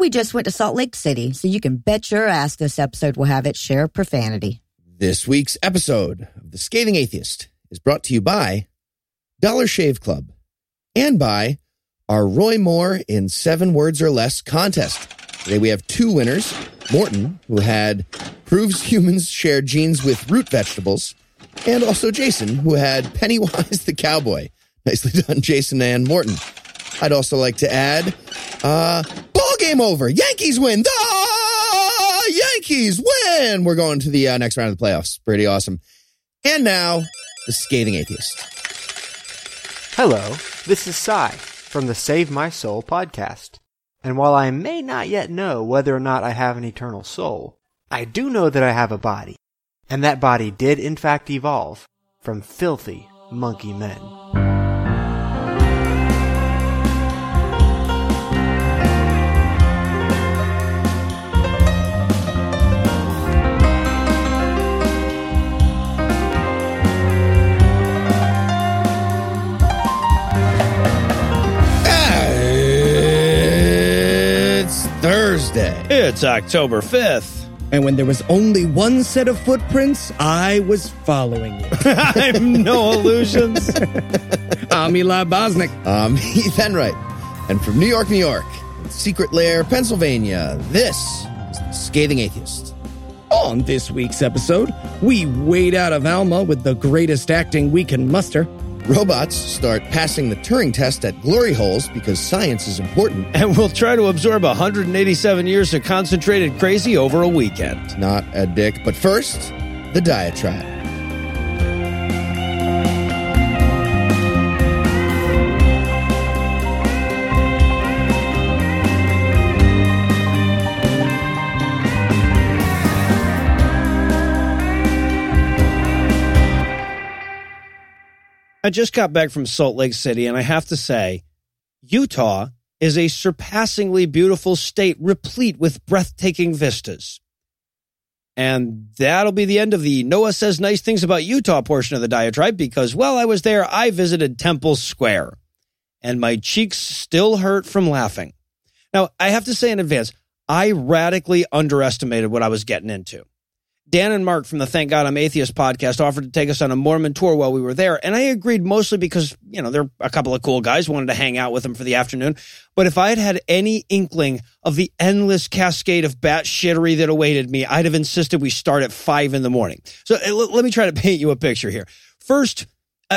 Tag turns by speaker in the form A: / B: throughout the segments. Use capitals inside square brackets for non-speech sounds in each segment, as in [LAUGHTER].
A: we just went to Salt Lake City, so you can bet your ass this episode will have its share of profanity.
B: This week's episode of The Scathing Atheist is brought to you by Dollar Shave Club and by our Roy Moore in Seven Words or Less contest. Today we have two winners Morton, who had proves humans share genes with root vegetables, and also Jason, who had Pennywise the cowboy. Nicely done, Jason and Morton. I'd also like to add, uh, game over. Yankees win. The Yankees win. We're going to the uh, next round of the playoffs. Pretty awesome. And now, the scathing atheist.
C: Hello, this is Sai from the Save My Soul podcast. And while I may not yet know whether or not I have an eternal soul, I do know that I have a body. And that body did in fact evolve from filthy monkey men.
B: It's
D: October 5th.
E: And when there was only one set of footprints, I was following you. [LAUGHS]
D: I've no illusions. [LAUGHS]
E: I'm Eli Bosnick.
B: I'm [LAUGHS] Heath Enright. And from New York, New York, Secret Lair, Pennsylvania, this is the Scathing Atheist.
E: On this week's episode, we wade out of Alma with the greatest acting we can muster.
B: Robots start passing the Turing test at glory holes because science is important, [LAUGHS]
D: and we'll try to absorb 187 years of concentrated crazy over a weekend.
B: not a dick. But first, the diatribe.
D: I just got back from Salt Lake City, and I have to say, Utah is a surpassingly beautiful state replete with breathtaking vistas. And that'll be the end of the Noah says nice things about Utah portion of the diatribe because while I was there, I visited Temple Square and my cheeks still hurt from laughing. Now, I have to say in advance, I radically underestimated what I was getting into. Dan and Mark from the Thank God I'm Atheist podcast offered to take us on a Mormon tour while we were there. And I agreed mostly because, you know, they're a couple of cool guys, wanted to hang out with them for the afternoon. But if I had had any inkling of the endless cascade of bat shittery that awaited me, I'd have insisted we start at five in the morning. So uh, let me try to [LAUGHS] paint you a picture here. First,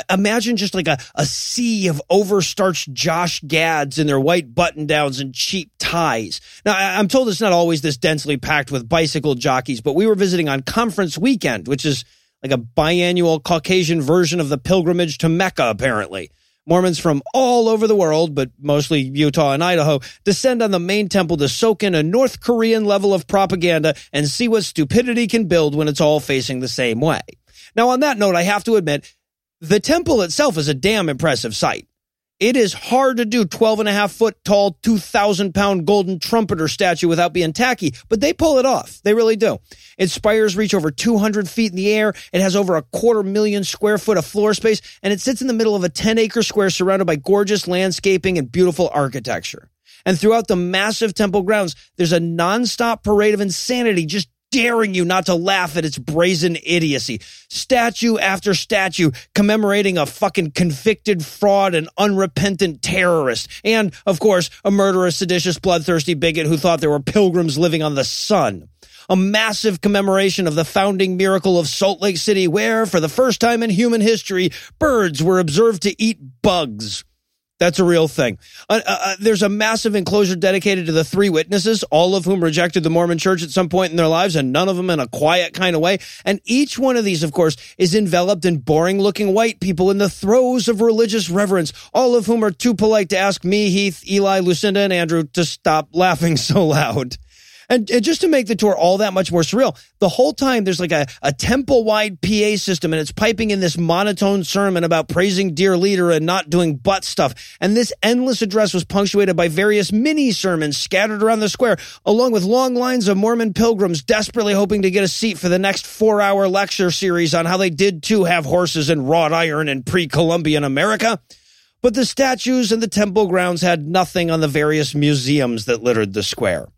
D: imagine just like a, a sea of overstarched Josh Gads in their white button downs and cheap ties. Now, I'm told it's not always this densely packed with bicycle jockeys, but we were visiting on conference weekend, which is like a biannual Caucasian version of the pilgrimage to Mecca, apparently. Mormons from all over the world, but mostly Utah and Idaho, descend on the main temple to soak in a North Korean level of propaganda and see what stupidity can build when it's all facing the same way. Now, on that note, I have to admit, the temple itself is a damn impressive sight. It is hard to do 12 and a half foot tall, 2,000 pound golden trumpeter statue without being tacky, but they pull it off. They really do. Its spires reach over 200 feet in the air. It has over a quarter million square foot of floor space, and it sits in the middle of a 10 acre square surrounded by gorgeous landscaping and beautiful architecture. And throughout the massive temple grounds, there's a nonstop parade of insanity just daring you not to laugh at its brazen idiocy. Statue after statue commemorating a fucking convicted fraud and unrepentant terrorist. And, of course, a murderous, seditious, bloodthirsty bigot who thought there were pilgrims living on the sun. A massive commemoration of the founding miracle of Salt Lake City, where, for the first time in human history, birds were observed to eat bugs. That's a real thing. Uh, uh, uh, there's a massive enclosure dedicated to the three witnesses, all of whom rejected the Mormon church at some point in their lives, and none of them in a quiet kind of way. And each one of these, of course, is enveloped in boring looking white people in the throes of religious reverence, all of whom are too polite to ask me, Heath, Eli, Lucinda, and Andrew to stop laughing [LAUGHS] so loud. And, and, just to make the tour all that much more surreal, the whole time there's like a, a temple wide PA system and it's piping in this monotone sermon about praising dear leader and not doing butt stuff. And this endless address was punctuated by various mini sermons scattered around the square, along with long lines of Mormon pilgrims desperately hoping to get a seat for the next four hour lecture series on how they did too have horses and wrought iron in pre Columbian America. But the statues and the temple grounds had nothing on the various museums that littered the square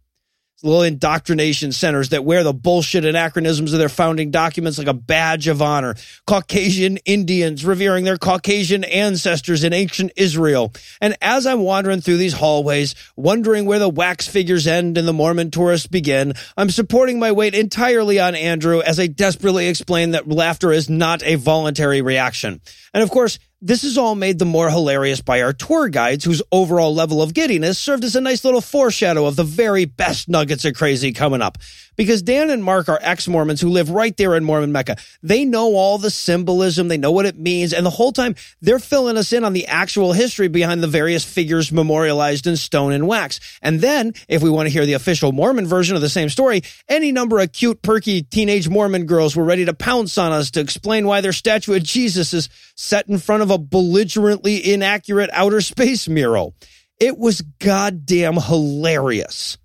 D: little indoctrination centers that wear the bullshit anachronisms of their founding documents like a badge of honor. Caucasian Indians revering their Caucasian ancestors in ancient Israel. And as I'm wandering through these hallways, wondering where the wax figures end and the Mormon tourists begin, I'm supporting my weight entirely on Andrew as I desperately explain that laughter is not a voluntary reaction. And of course, this is all made the more hilarious by our tour guides, whose overall level of giddiness served as a nice little foreshadow of the very best nuggets of crazy coming up because Dan and Mark are ex Mormons who live right there in Mormon Mecca. They know all the symbolism, they know what it means, and the whole time they're filling us in on the actual history behind the various figures memorialized in stone and wax. And then, if we want to hear the official Mormon version of the same story, any number of cute, perky teenage Mormon girls were ready to pounce on us to explain why their statue of Jesus is set in front of a belligerently inaccurate outer space mural. It was goddamn hilarious.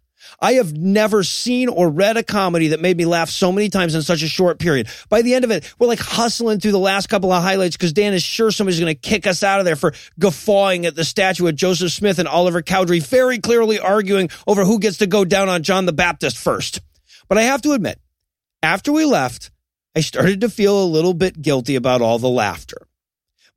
D: I have never seen or read a comedy that made me laugh so many times in such a short period. By the end of it, we're like hustling through the last couple of highlights because Dan is sure somebody's going to kick us out of there for guffawing at the statue of Joseph Smith and Oliver Cowdery, very clearly arguing over who gets to go down on John the Baptist first. But I have to admit, after we left, I started to feel a little bit guilty about all the laughter.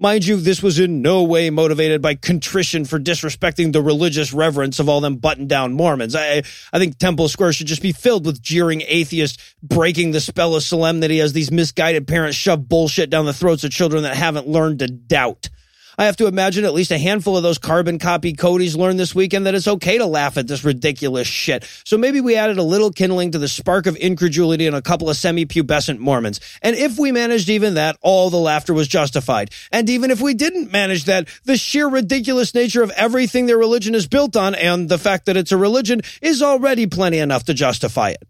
D: Mind you, this was in no way motivated by contrition for disrespecting the religious reverence of all them button down Mormons. I, I think Temple Square should just be filled with jeering atheists breaking the spell of solemnity as these misguided parents shove bullshit down the throats of children that haven't learned to doubt. I have to imagine at least a handful of those carbon copy Codys learned this weekend that it's okay to laugh at this ridiculous shit. So maybe we added a little kindling to the spark of incredulity in a couple of semi-pubescent Mormons. And if we managed even that, all the laughter was justified. And even if we didn't manage that, the sheer ridiculous nature of everything their religion is built on and the fact that it's a religion is already plenty enough to justify it.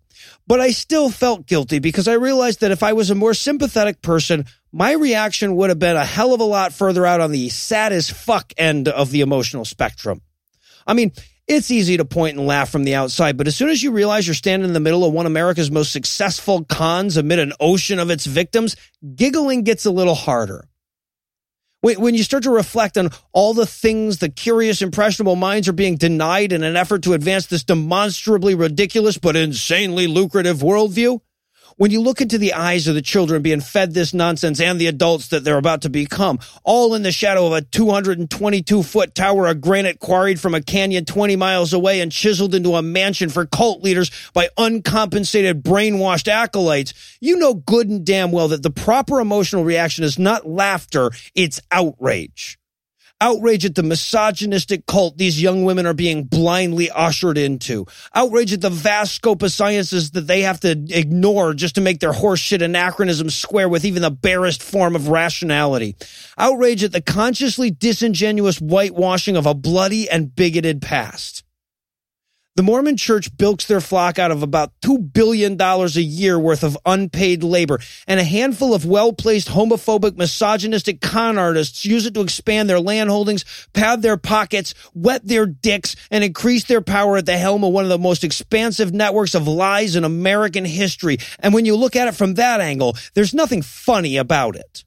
D: But I still felt guilty because I realized that if I was a more sympathetic person, my reaction would have been a hell of a lot further out on the sad as fuck end of the emotional spectrum. I mean, it's easy to point and laugh from the outside, but as soon as you realize you're standing in the middle of one of America's most successful cons amid an ocean of its victims, giggling gets a little harder. When you start to reflect on all the things the curious, impressionable minds are being denied in an effort to advance this demonstrably ridiculous but insanely lucrative worldview, when you look into the eyes of the children being fed this nonsense and the adults that they're about to become, all in the shadow of a 222 foot tower of granite quarried from a canyon 20 miles away and chiseled into a mansion for cult leaders by uncompensated brainwashed acolytes, you know good and damn well that the proper emotional reaction is not laughter, it's outrage outrage at the misogynistic cult these young women are being blindly ushered into, outrage at the vast scope of sciences that they have to ignore just to make their horseshit anachronisms square with even the barest form of rationality, outrage at the consciously disingenuous whitewashing of a bloody and bigoted past. The Mormon church bilks their flock out of about $2 billion a year worth of unpaid labor, and a handful of well-placed homophobic, misogynistic con artists use it to expand their land holdings, pad their pockets, wet their dicks, and increase their power at the helm of one of the most expansive networks of lies in American history. And when you look at it from that angle, there's nothing funny about it.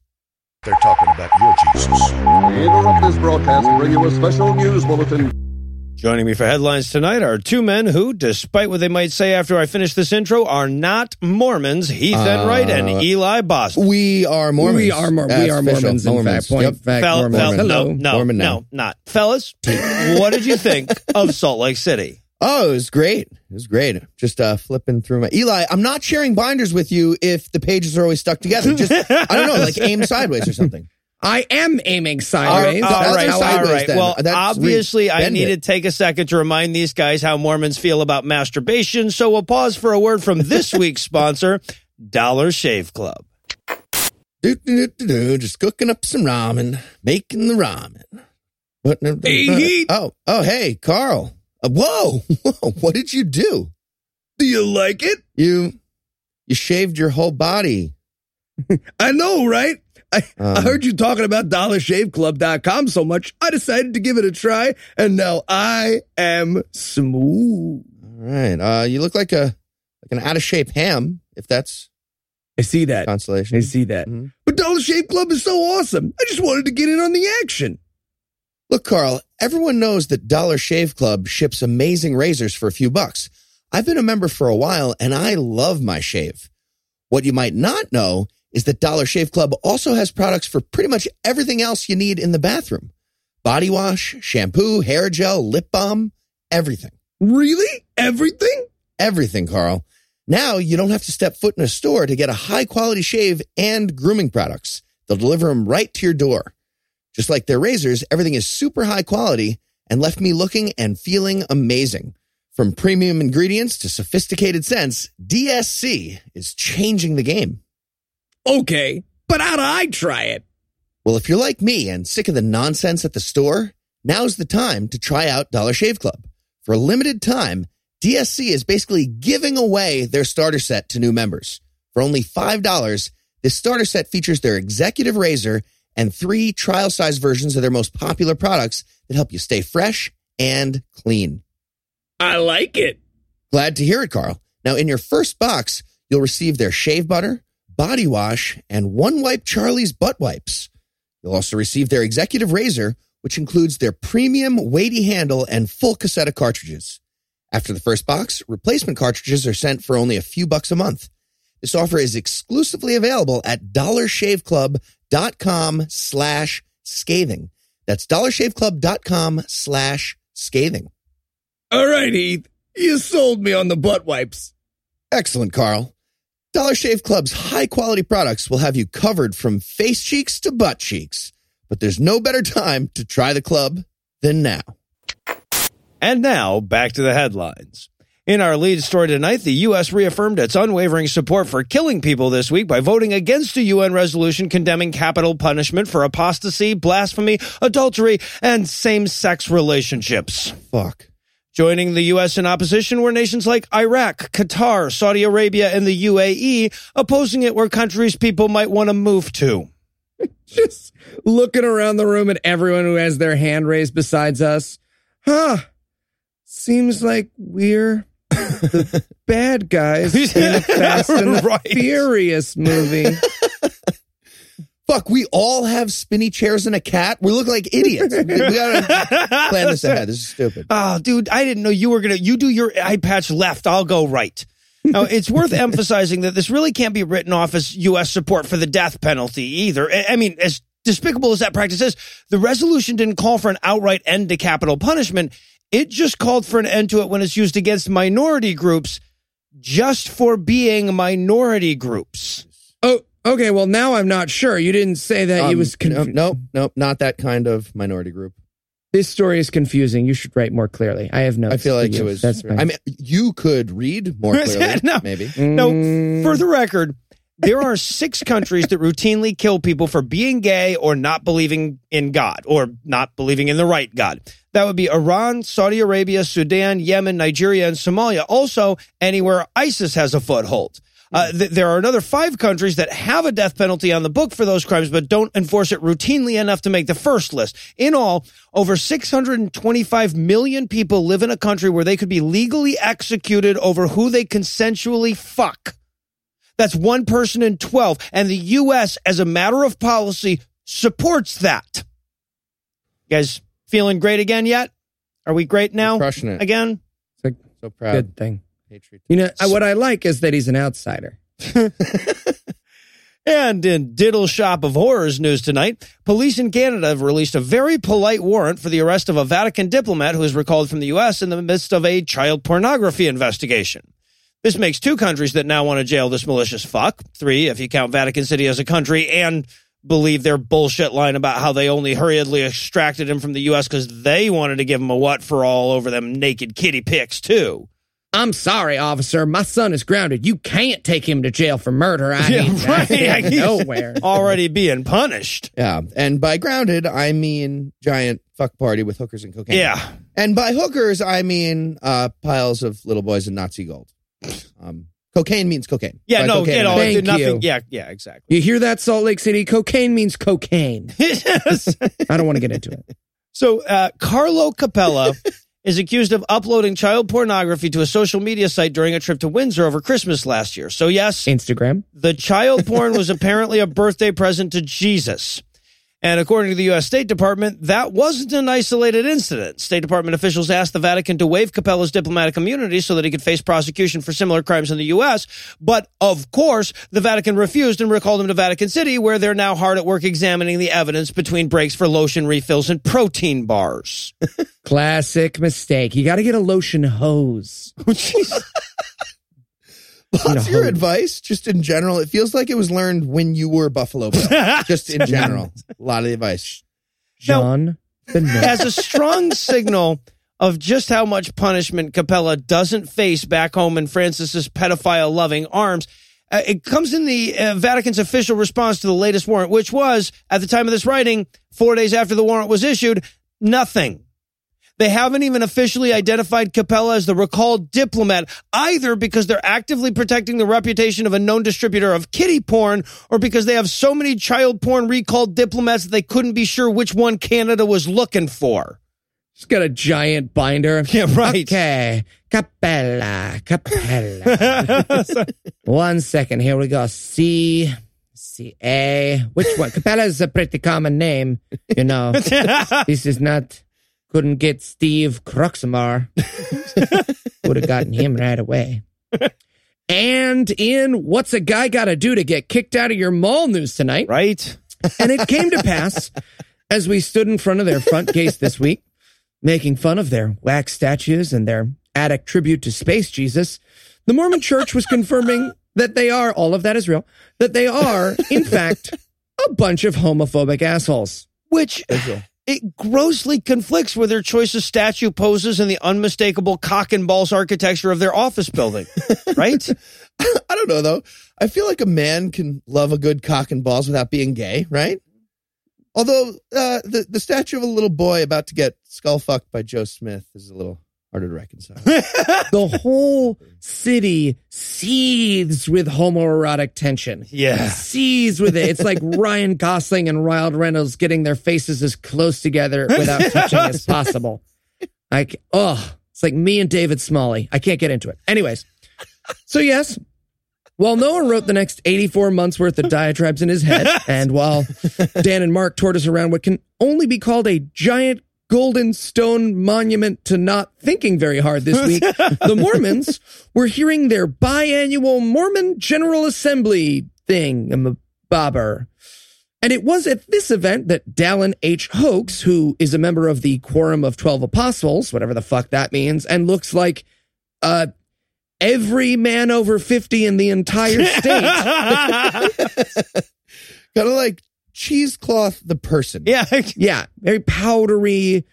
F: They're talking about your Jesus.
G: We interrupt this broadcast to bring you a special news bulletin.
D: Joining me for headlines tonight are two men who, despite what they might say after I finish this intro, are not Mormons, Heath uh, Enright and Eli Bosnick.
B: We are Mormons.
E: We are, Mor- we are Mormons, in
B: Mormons.
E: fact. Point
B: yep.
E: fact,
D: Fel-
E: Mormons.
D: Fel-
B: Hello.
D: no, no,
B: Mormon now.
D: no, not. Fellas, what did you think of Salt Lake City?
B: Oh, it was great. It was great. Just uh, flipping through my Eli. I'm not sharing binders with you if the pages are always stuck together. Just I don't know, like aim sideways or something.
E: I am aiming
D: All
E: sideways.
D: right,
B: That's
D: all right, all right.
B: then.
D: Well,
B: That's-
D: obviously, I need
B: it.
D: to take a second to remind these guys how Mormons feel about masturbation. So we'll pause for a word from this [LAUGHS] week's sponsor, Dollar Shave Club.
B: Do, do, do, do, just cooking up some ramen, making the ramen. What?
E: Hey.
B: Oh, oh, hey, Carl. Uh, whoa, [LAUGHS] whoa, what did you do?
E: Do you like it?
B: You, you shaved your whole body. [LAUGHS]
E: I know, right? I, I
B: Um,
E: heard you talking about dollarshaveclub.com so much, I decided to give it a try, and now I am smooth.
B: All right. Uh, you look like a like an out of shape ham, if that's
E: I see that.
B: consolation.
E: I see that.
B: Mhm.
E: But Dollar Shave Club is so awesome. I just wanted to get in on the action.
B: Look, Carl, everyone knows that Dollar Shave Club ships amazing razors for a few bucks. I've been a member for a while and I love my shave. What you might not know is that Dollar Shave Club also has products for pretty much everything else you need in the bathroom. Body wash, shampoo, hair gel, lip balm, everything.
E: Really? Everything?
B: Everything, Carl. Now you don't have to step foot in a store to get a high quality shave and grooming products. They'll deliver them right to your door. Just like their razors, everything is super high quality and left me looking and feeling amazing. From premium ingredients to sophisticated scents, DSC is changing the game.
E: Okay, but how'd I try it?
B: Well, if you're like me and sick of the nonsense at the store, now's the time to try out Dollar Shave Club. For a limited time, DSC is basically giving away their starter set to new members. For only $5, this starter set features their executive razor and three trial size versions of their most popular products that help you stay fresh and clean.
E: I like it.
B: Glad to hear it, Carl. Now, in your first box, you'll receive their shave butter, body wash, and one wipe Charlie's butt wipes. You'll also receive their executive razor, which includes their premium weighty handle and full cassette of cartridges. After the first box, replacement cartridges are sent for only a few bucks a month. This offer is exclusively available at dollarshaveclub.com slash scathing. That's dollarshaveclub.com slash scathing.
E: All right, Heath. You sold me on the butt wipes.
B: Excellent, Carl. Dollar Shave Club's high quality products will have you covered from face cheeks to butt cheeks. But there's no better time to try the club than now.
D: And now, back to the headlines. In our lead story tonight, the U.S. reaffirmed its unwavering support for killing people this week by voting against a UN resolution condemning capital punishment for apostasy, blasphemy, adultery, and same sex relationships.
B: Fuck.
D: Joining the U.S. in opposition were nations like Iraq, Qatar, Saudi Arabia, and the UAE. Opposing it were countries people might want to move to. [LAUGHS]
E: Just looking around the room at everyone who has their hand raised besides us. Huh. Seems like we're [LAUGHS] the bad guys [LAUGHS] in a Fast and
D: Right.
E: Furious movie.
B: Fuck, we all have spinny chairs and a cat. We look like idiots. [LAUGHS] We gotta plan this ahead. This is stupid.
D: Oh, dude, I didn't know you were to. You do your eye patch left, I'll go right. Now, it's worth [LAUGHS] emphasizing that this really can't be written off as U.S. support for the death penalty either. I I mean, as despicable as that practice is, the resolution didn't call for an outright end to capital punishment. It just called for an end to it when it's used against minority groups, just for being minority groups.
E: Oh, okay. Well, now I'm not sure. You didn't say that he
B: Um,
E: was
B: no,
E: confused.
B: nope, nope, not that kind of minority group.
E: This story is confusing. You should write more clearly. I have notes.
B: I feel like it was.
E: That's fine.
B: I mean, you could read more [LAUGHS] clearly,
D: No.
B: maybe.
D: Now,
E: Mm,
D: for the record, there are six countries that routinely kill people for being gay or not believing in God or not believing in the right God. That would be Iran, Saudi Arabia, Sudan, Yemen, Nigeria, and Somalia. Also, anywhere ISIS has a foothold. Uh, th- there are another five countries that have a death penalty on the book for those crimes, but don't enforce it routinely enough to make the first list. In all, over 625 million people live in a country where they could be legally executed over who they consensually fuck. That's one person in 12. And the U.S., as a matter of policy, supports that. You guys feeling great again yet? Are we great now?
B: Crushing it.
D: Again?
B: So proud.
E: good thing. You know, what I like is that he's an outsider. [LAUGHS]
D: And in Diddle Shop of Horrors news tonight, police in Canada have released a very polite warrant for the arrest of a Vatican diplomat who is recalled from the U.S. in the midst of a child pornography investigation. This makes two countries that now want to jail this malicious fuck. Three, if you count Vatican City as a country and believe their bullshit line about how they only hurriedly extracted him from the U.S. because they wanted to give him a what for all over them naked kitty pics too.
E: I'm sorry, officer. My son is grounded. You can't take him to jail for murder. I [LAUGHS]
D: Yeah,
E: ain't
D: right.
E: right. nowhere.
D: Already being punished.
B: Yeah. And by grounded, I mean giant fuck party with hookers and cocaine.
D: Yeah.
B: And by hookers, I mean uh, piles of little boys and Nazi gold. Um, cocaine means cocaine.
D: Yeah,
B: By
D: no,
B: cocaine,
D: you know,
E: Thank
D: nothing.
E: you.
D: Yeah, yeah, exactly.
E: You hear that, Salt Lake City? Cocaine means cocaine. [LAUGHS]
D: Yes.
E: I don't want to get into it.
D: So uh, Carlo Capella [LAUGHS] is accused of uploading child pornography to a social media site during a trip to Windsor over Christmas last year. So yes,
E: Instagram.
D: the child porn was apparently a birthday present to Jesus. And according to the U.S. State Department, that wasn't an isolated incident. State Department officials asked the Vatican to waive Capella's diplomatic immunity so that he could face prosecution for similar crimes in the U.S. But of course, the Vatican refused and recalled him to Vatican City, where they're now hard at work examining the evidence between breaks for lotion refills and protein bars. [LAUGHS]
E: Classic mistake. You got to get a lotion hose. [LAUGHS] [LAUGHS]
B: What's
E: You
B: your
E: know,
B: advice, just in general? It feels like it was learned when you were Buffalo Bill. [LAUGHS] just in general, a lot of the advice.
E: John Benoit.
D: as a strong signal of just how much punishment Capella doesn't face back home in Francis's pedophile loving arms. Uh, it comes in the uh, Vatican's official response to the latest warrant, which was, at the time of this writing, four days after the warrant was issued, nothing. They haven't even officially identified Capella as the recalled diplomat, either because they're actively protecting the reputation of a known distributor of kitty porn, or because they have so many child porn recalled diplomats that they couldn't be sure which one Canada was looking for.
E: She's got a giant binder. [LAUGHS]
D: Yeah, right.
E: Okay. Capella. Capella. [LAUGHS] one second. Here we go. C. C. A. Which one? Capella is a pretty common name. You know, [LAUGHS] this is not. Couldn't get Steve Cruxamar. [LAUGHS] Would have gotten him right away. And in What's a Guy Gotta Do to Get Kicked Out of Your Mall news tonight.
D: Right?
E: And it came to pass as we stood in front of their front case this week, making fun of their wax statues and their attic tribute to Space Jesus, the Mormon church was confirming that they are, all of that is real, that they are, in fact, a bunch of homophobic assholes.
D: Which it grossly conflicts with their choice of statue poses and the unmistakable cock and balls architecture of their office building. [LAUGHS] Right?
B: I don't know though. I feel like a man can love a good cock and balls without being gay, right? Although uh, the the statue of a little boy about to get skull fucked by Joe Smith is a little harder to reconcile. [LAUGHS]
E: The whole city seethes with homoerotic tension.
D: Yeah.
E: Seethes with it. It's like [LAUGHS] Ryan Gosling and Ryan Reynolds getting their faces as close together without touching as [LAUGHS] possible. Like, oh, it's like me and David Smalley. I can't get into it. Anyways, so yes, while Noah wrote the next 84 months worth of diatribes in his head, and while Dan and Mark toured us around what can only be called a giant golden stone monument to not thinking very hard this week, [LAUGHS] the Mormons were hearing their biannual Mormon General Assembly thing, um, bobber. And it was at this event that Dallin H. Oaks, who is a member of the Quorum of 12 Apostles, whatever the fuck that means, and looks like uh, every man over 50 in the entire state. [LAUGHS] [LAUGHS]
B: kind of like cheesecloth the person.
D: Yeah. [LAUGHS]
E: Yeah, very powdery.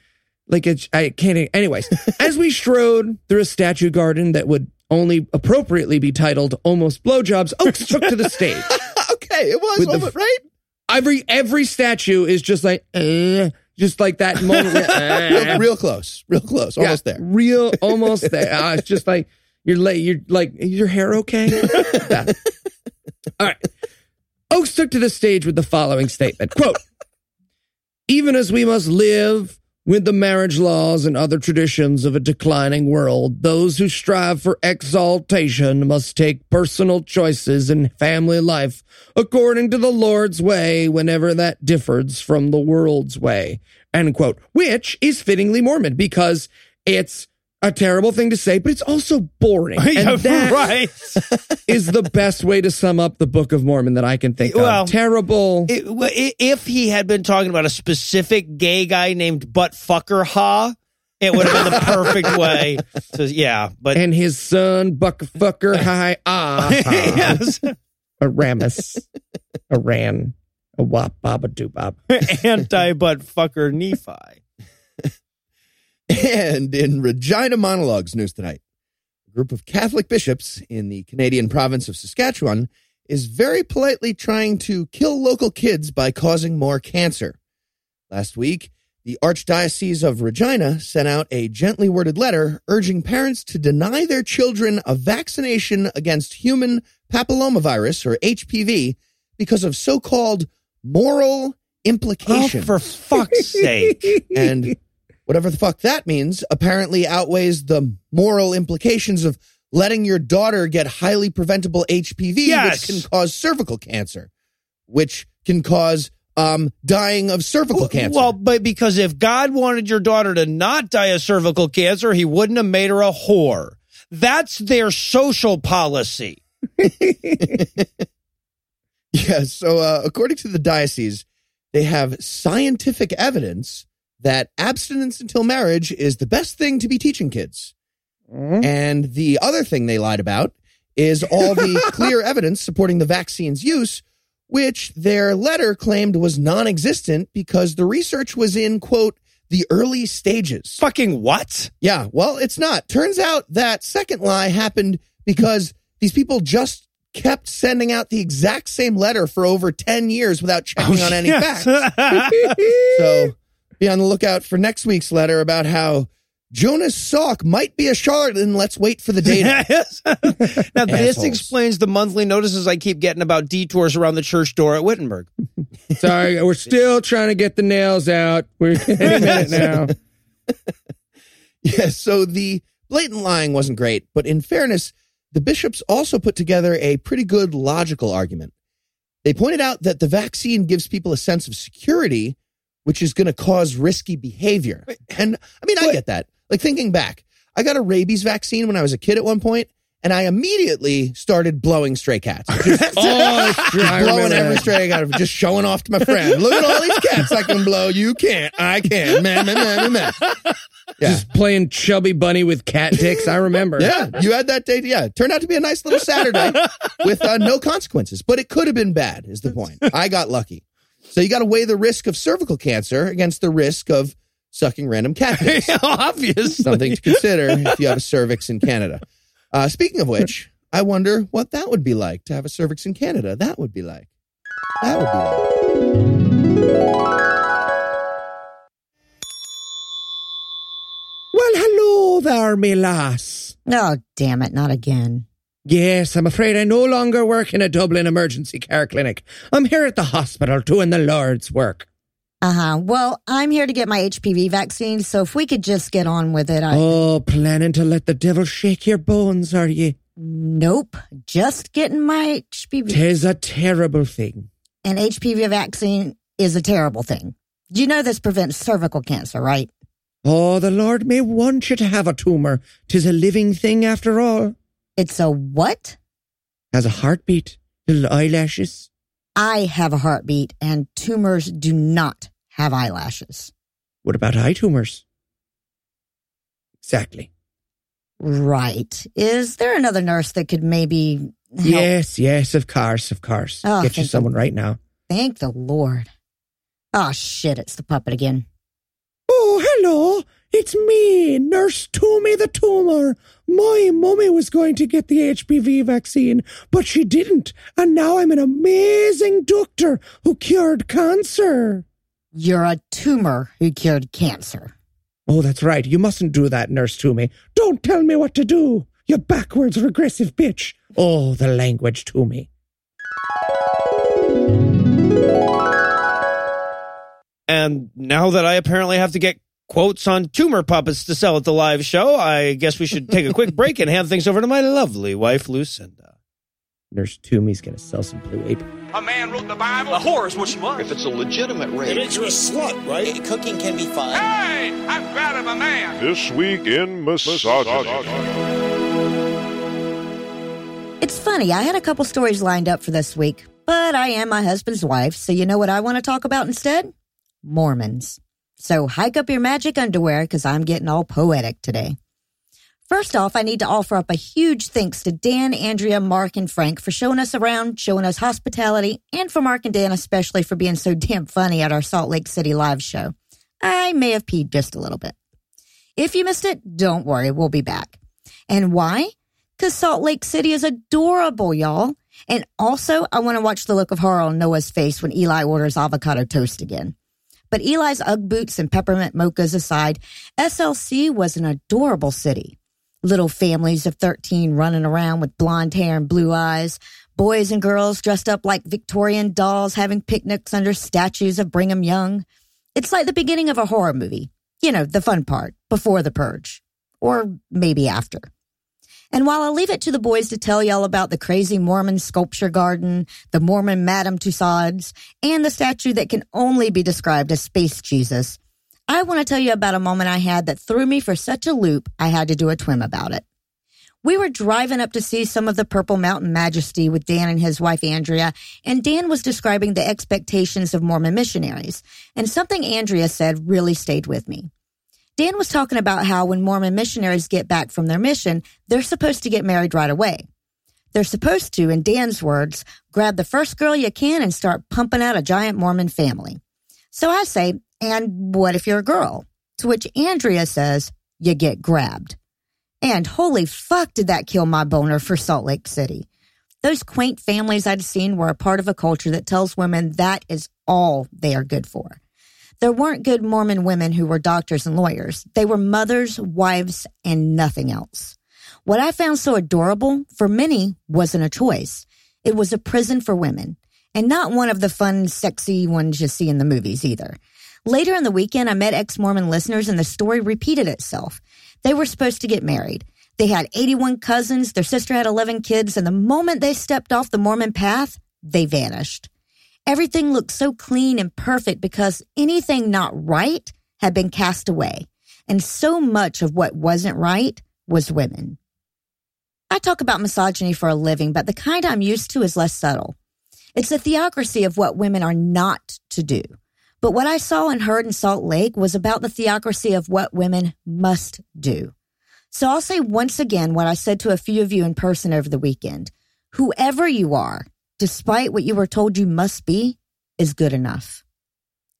E: Like it's, I can't. Anyways, [LAUGHS] as we strode through a statue garden that would only appropriately be titled "Almost Blowjobs," Oaks took to the stage. [LAUGHS]
B: okay, it was
E: the-
B: right.
E: Every every statue is just like, uh, just like that moment. where,
B: Real,
E: uh,
B: real close, real close,
E: yeah,
B: almost there.
E: Real, almost there. Uh, it's just like you're late. You're like, is your hair okay? Yeah. All right. Oaks took to the stage with the following statement: "Quote: Even as we must live." With the marriage laws and other traditions of a declining world, those who strive for exaltation must take personal choices in family life according to the Lord's way whenever that differs from the world's way. End quote. Which is fittingly Mormon because it's a terrible thing to say, but it's also boring. [LAUGHS] And that
D: right. [LAUGHS]
E: is the best way to sum up the Book of Mormon that I can think
D: Well,
E: of. Terrible.
D: It- if he had been talking about a specific gay guy named Butt Fucker Ha, it would have been the perfect [LAUGHS] way. To, yeah, but
E: and his son, Buckfucker High Ah
D: yes.
E: Aramis. Aran. A wop baba doo bop.
D: Anti butt fucker Nephi.
B: And in Regina Monologues news tonight, a group of Catholic bishops in the Canadian province of Saskatchewan is very politely trying to kill local kids by causing more cancer. Last week, the Archdiocese of Regina sent out a gently worded letter urging parents to deny their children a vaccination against human papillomavirus or HPV because of so-called moral
D: Oh,
B: implications.
D: for fuck's sake. [LAUGHS]
B: and whatever the fuck that means apparently outweighs the moral implications of letting your daughter get highly preventable HPV,
D: Yes.
B: which can cause cervical cancer, which can cause um, dying of cervical cancer.
D: Well, but because if God wanted your daughter to not die of cervical cancer, he wouldn't have made her a whore. That's their social policy. [LAUGHS]
B: Yeah. So, uh, according to the diocese, they have scientific evidence that abstinence until marriage is the best thing to be teaching kids. Mm-hmm. And the other thing they lied about is all the [LAUGHS] clear evidence supporting the vaccine's use, which their letter claimed was non existent because the research was in, quote, the early stages.
D: Fucking what?
B: Yeah, well, it's not. Turns out that second lie happened because these people just kept sending out the exact same letter for over 10 years without checking oh, on any
D: Yes.
B: facts. [LAUGHS] So be on the lookout for next week's letter about how Jonas Salk might be a charlatan. Let's wait for the [LAUGHS] data. [LAUGHS]
D: Now, this
B: Assholes.
D: explains the monthly notices I keep getting about detours around the church door at Wittenberg. [LAUGHS]
E: Sorry, we're still trying to get the nails out. We're any minute now.
B: Yeah, so the blatant lying wasn't great, but in fairness, the bishops also put together a pretty good logical argument. They pointed out that the vaccine gives people a sense of security, which is going to cause risky behavior. And I mean, I get that. Like thinking back, I got a rabies vaccine when I was a kid at one point, and I immediately started blowing stray cats. [LAUGHS] Just
E: Oh,
B: blowing every stray cat, just showing off to my friend. Look at all these cats I can blow. You can't. I can. Man, man, man, man, man. Yeah.
E: Just playing chubby bunny with cat dicks. I remember.
B: Yeah, you had that day. Yeah, it turned out to be a nice little Saturday [LAUGHS] with uh, no consequences, but it could have been bad. Is the point? I got lucky. So you got to weigh the risk of cervical cancer against the risk of sucking random cat dicks. [LAUGHS]
D: Obviously.
B: Something to consider if you have a cervix in Canada. Uh, speaking of which, I wonder what that would be like to have a cervix in Canada. That would be like. That would be like.
E: Well, hello there, me lass.
A: Oh, damn it, not again.
E: Yes, I'm afraid I no longer work in a Dublin emergency care clinic. I'm here at the hospital doing the Lord's work.
A: Uh huh. Well, I'm here to get my HPV vaccine, so if we could just get on with it, I.
E: Oh, planning to let the devil shake your bones, are ye?
A: Nope. Just getting my HPV.
E: Tis a terrible thing.
A: An HPV vaccine is a terrible thing. You know this prevents cervical cancer, right?
E: Oh, the Lord may want you to have a tumor. Tis a living thing after all.
A: It's a what?
E: Has a heartbeat, little eyelashes.
A: I have a heartbeat, and tumors do not have eyelashes.
E: What about eye tumors? Exactly.
A: Right. Is there another nurse that could maybe help?
E: Yes, yes, of course, of course.
A: Oh,
E: Get you someone right now.
A: Thank the Lord. Oh, shit, it's the puppet again.
E: Oh, hello. It's me, Nurse Toomey the Tumor. My mummy was going to get the HPV vaccine, but she didn't. And now I'm an amazing doctor who cured cancer.
A: You're a tumor who cured cancer.
E: Oh, that's right. You mustn't do that, Nurse Toomey. Don't tell me what to do. You backwards regressive bitch. Oh, the language, Toomey.
D: And now that I apparently have to get quotes on tumor puppets to sell at the live show, I guess we should take a quick break and hand things over to my lovely wife, Lucinda.
E: Nurse Toomey's going to sell some blue apron.
H: A man wrote the Bible. A whore is what she was.
F: If it's a legitimate rape,
I: makes you a slut, right? Cooking can be fun.
H: Hey, I'm proud of a man.
J: This week in misogyny.
A: It's funny, I had a couple stories lined up for this week, but I am my husband's wife, so you know what I want to talk about instead? Mormons. So hike up your magic underwear because I'm getting all poetic today. First off, I need to offer up a huge thanks to Dan, Andrea, Mark, and Frank for showing us around, showing us hospitality, and for Mark and Dan especially for being so damn funny at our Salt Lake City live show. I may have peed just a little bit. If you missed it, don't worry, we'll be back. And why? Because Salt Lake City is adorable, y'all. And also, I want to watch the look of horror on Noah's face when Eli orders avocado toast again. But Eli's Ugg boots and peppermint mochas aside, SLC was an adorable city. Little families of 13 running around with blonde hair and blue eyes, boys and girls dressed up like Victorian dolls having picnics under statues of Brigham Young. It's like the beginning of a horror movie. You know, the fun part, before the purge. Or maybe after. And while I'll leave it to the boys to tell y'all about the crazy Mormon sculpture garden, the Mormon Madame Tussauds, and the statue that can only be described as Space Jesus, I want to tell you about a moment I had that threw me for such a loop I had to do a twim about it. We were driving up to see some of the Purple Mountain Majesty with Dan and his wife Andrea, and Dan was describing the expectations of Mormon missionaries, and something Andrea said really stayed with me. Dan was talking about how when Mormon missionaries get back from their mission, they're supposed to get married right away. They're supposed to, in Dan's words, grab the first girl you can and start pumping out a giant Mormon family. So I say, and what if you're a girl? To which Andrea says, you get grabbed. And holy fuck, did that kill my boner for Salt Lake City. Those quaint families I'd seen were a part of a culture that tells women that is all they are good for. There weren't good Mormon women who were doctors and lawyers. They were mothers, wives, and nothing else. What I found so adorable for many wasn't a choice. It was a prison for women and not one of the fun, sexy ones you see in the movies either. Later in the weekend, I met ex-Mormon listeners and the story repeated itself. They were supposed to get married. They had 81 cousins. Their sister had 11 kids. And the moment they stepped off the Mormon path, they vanished. Everything looked so clean and perfect because anything not right had been cast away. And so much of what wasn't right was women. I talk about misogyny for a living, but the kind I'm used to is less subtle. It's a theocracy of what women are not to do. But what I saw and heard in Salt Lake was about the theocracy of what women must do. So I'll say once again what I said to a few of you in person over the weekend. Whoever you are, despite what you were told you must be, is good enough.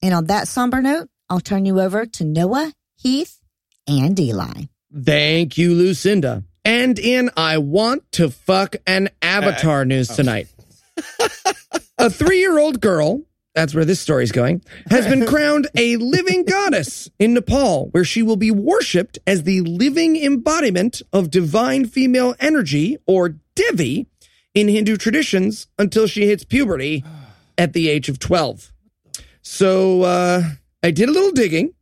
A: And on that somber note, I'll turn you over to Noah, Heath, and Eli.
E: Thank you, Lucinda. And in I Want to Fuck an Avatar uh, news oh. tonight. a three year old girl that's where this story's going, has been crowned a living [LAUGHS] goddess in Nepal, where she will be worshipped as the living embodiment of divine female energy, or Devi, in Hindu traditions until she hits puberty at the age of 12. So uh, I did a little digging.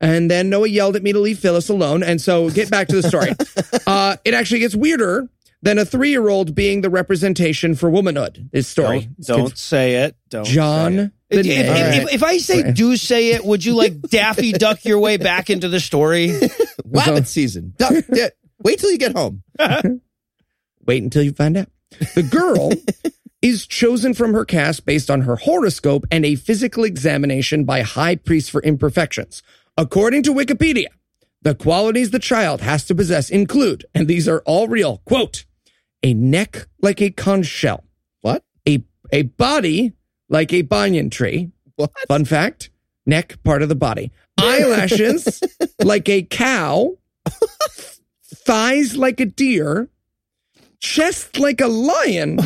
E: And then Noah yelled at me to leave Phyllis alone. And so get back to the story. [LAUGHS] uh, it actually gets weirder than a three year old being the representation for womanhood. This story.
D: Don't, don't say it. Don't.
E: John.
D: If, if, if, if, I say do say it, would you like [LAUGHS] Daffy Duck your way back into the story? [LAUGHS]
B: Rabbit season. Duck, wait till you get home.
E: wait until you find out. The girl [LAUGHS] is chosen from her caste based on her horoscope and a physical examination by high priest for imperfections. According to Wikipedia, the qualities the child has to possess include, and these are all real, quote, a neck like a conch shell.
B: What?
E: A a body like a banyan tree.
B: What?
E: Fun fact: neck part of the body. Eyelashes [LAUGHS] like a cow. thighs like a deer. Chest like a lion.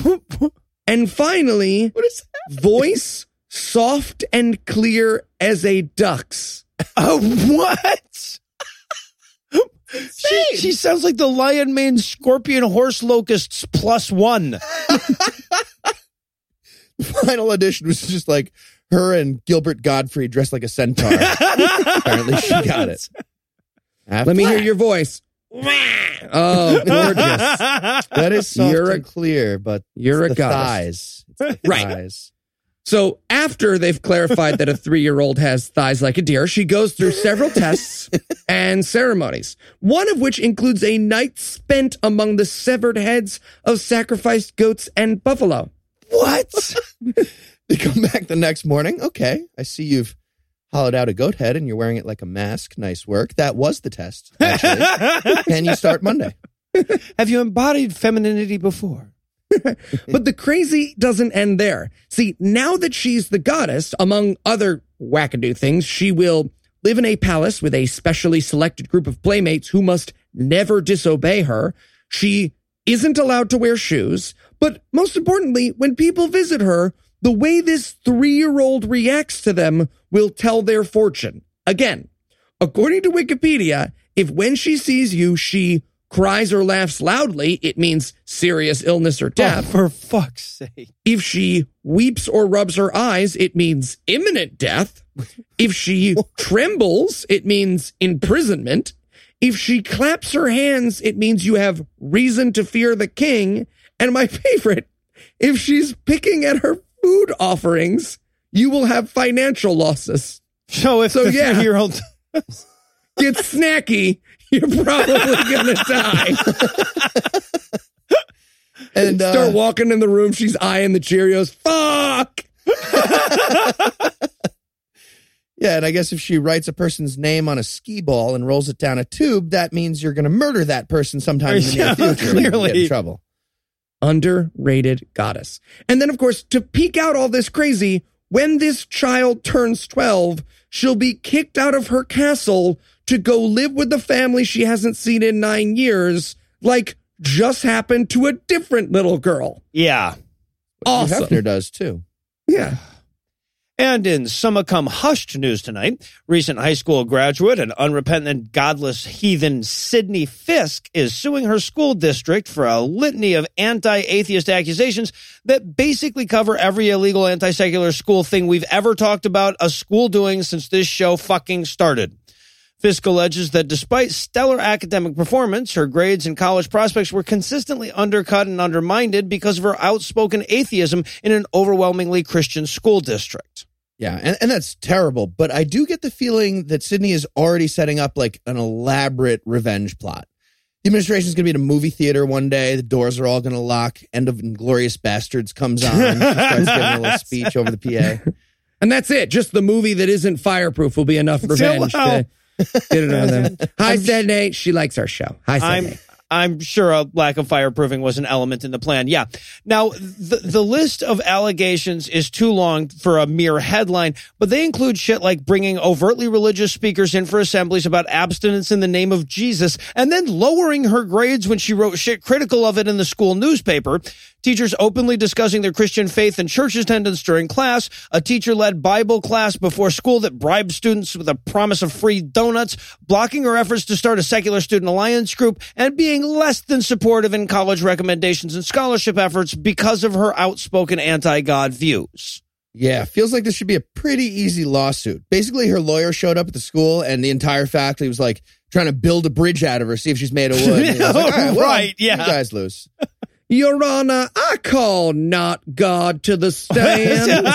E: [LAUGHS] and finally, voice soft and clear as a duck's. [LAUGHS]
D: Oh, what? She, she sounds like the lion man scorpion horse locusts plus one. [LAUGHS]
B: Final edition was just like her and Gilbert Gottfried dressed like a centaur. Apparently, she got it.
E: Let me hear your voice. Oh, [LAUGHS] gorgeous! [LAUGHS]
B: That is soft you're and a, clear, but
E: you're a
B: goddess.
E: thighs. [LAUGHS] right. Thighs. So after they've clarified that a three year old has thighs like a deer, she goes through several tests and ceremonies, one of which includes a night spent among the severed heads of sacrificed goats and buffalo.
B: What? they come back the next morning. Okay, I see you've hollowed out a goat head and you're wearing it like a mask. Nice work. That was the test. Actually. [LAUGHS] Can you start Monday? [LAUGHS]
D: Have you embodied femininity before? [LAUGHS]
E: but the crazy doesn't end there. See, now that she's the goddess, among other wackadoo things, she will live in a palace with a specially selected group of playmates who must never disobey her. She isn't allowed to wear shoes. But most importantly, when people visit her, the way this three year old reacts to them will tell their fortune. Again, according to Wikipedia, if when she sees you, she cries or laughs loudly, it means serious illness or oh, death.
D: Oh, for fuck's sake.
E: If she weeps or rubs her eyes, it means imminent death. If she [LAUGHS] trembles, it means imprisonment. If she claps her hands, it means you have reason to fear the king. And my [LAUGHS] favorite, if she's picking at her food offerings, you will have financial losses.
D: So if
E: So,
D: the
E: yeah.
D: three-year-old [LAUGHS]
E: Get snacky, you're probably gonna die. [LAUGHS]
B: And uh,
E: Start walking in the room, she's eyeing the Cheerios. Fuck! [LAUGHS]
B: yeah, and I guess if she writes a person's name on a ski ball and rolls it down a tube, that means you're going to murder that person sometime in the
D: Yeah,
B: near future.
D: clearly.
B: get in trouble.
E: Underrated goddess. And then, of course, to peak out all this crazy, when this child turns 12, she'll be kicked out of her castle to go live with the family she hasn't seen in nine years, like just happened to a different little girl.
D: Yeah.
E: Awesome.
B: Hefner does too.
E: Yeah.
D: And in some come hushed news tonight, recent high school graduate and unrepentant godless heathen Sydney Fisk is suing her school district for a litany of anti-atheist accusations that basically cover every illegal anti-secular school thing we've ever talked about a school doing since this show fucking started. Fisk alleges that despite stellar academic performance, her grades and college prospects were consistently undercut and undermined because of her outspoken atheism in an overwhelmingly Christian school district.
B: Yeah, and, and that's terrible. But I do get the feeling that Sydney is already setting up like an elaborate revenge plot. The administration's going to be in a movie theater one day. The doors are all going to lock. End of Inglorious Bastards comes on. She starts giving a little [LAUGHS] speech over the PA.
E: And that's it. Just the movie that isn't fireproof will be enough [LAUGHS] revenge
D: wow.
E: to get it on them. [LAUGHS] Hi, Sydney. She likes our show. Hi,
D: I'm
E: Sydney.
D: I'm sure a lack of fireproofing was an element in the plan. Yeah. Now, the, the list of allegations is too long for a mere headline, but they include shit like bringing overtly religious speakers in for assemblies about abstinence in the name of Jesus and then lowering her grades when she wrote shit critical of it in the school newspaper. Teachers openly discussing their Christian faith and church attendance during class, a teacher led Bible class before school that bribed students with a promise of free donuts, blocking her efforts to start a secular student alliance group, and being less than supportive in college recommendations and scholarship efforts because of her outspoken anti God views.
B: Yeah, feels like this should be a pretty easy lawsuit. Basically, her lawyer showed up at the school, and the entire faculty was like trying to build a bridge out of her, see if she's made of wood. [LAUGHS] And he was like, "All right, well,
D: Right, yeah.
B: You guys lose.
E: Your Honor, I call not God to the [LAUGHS] stand.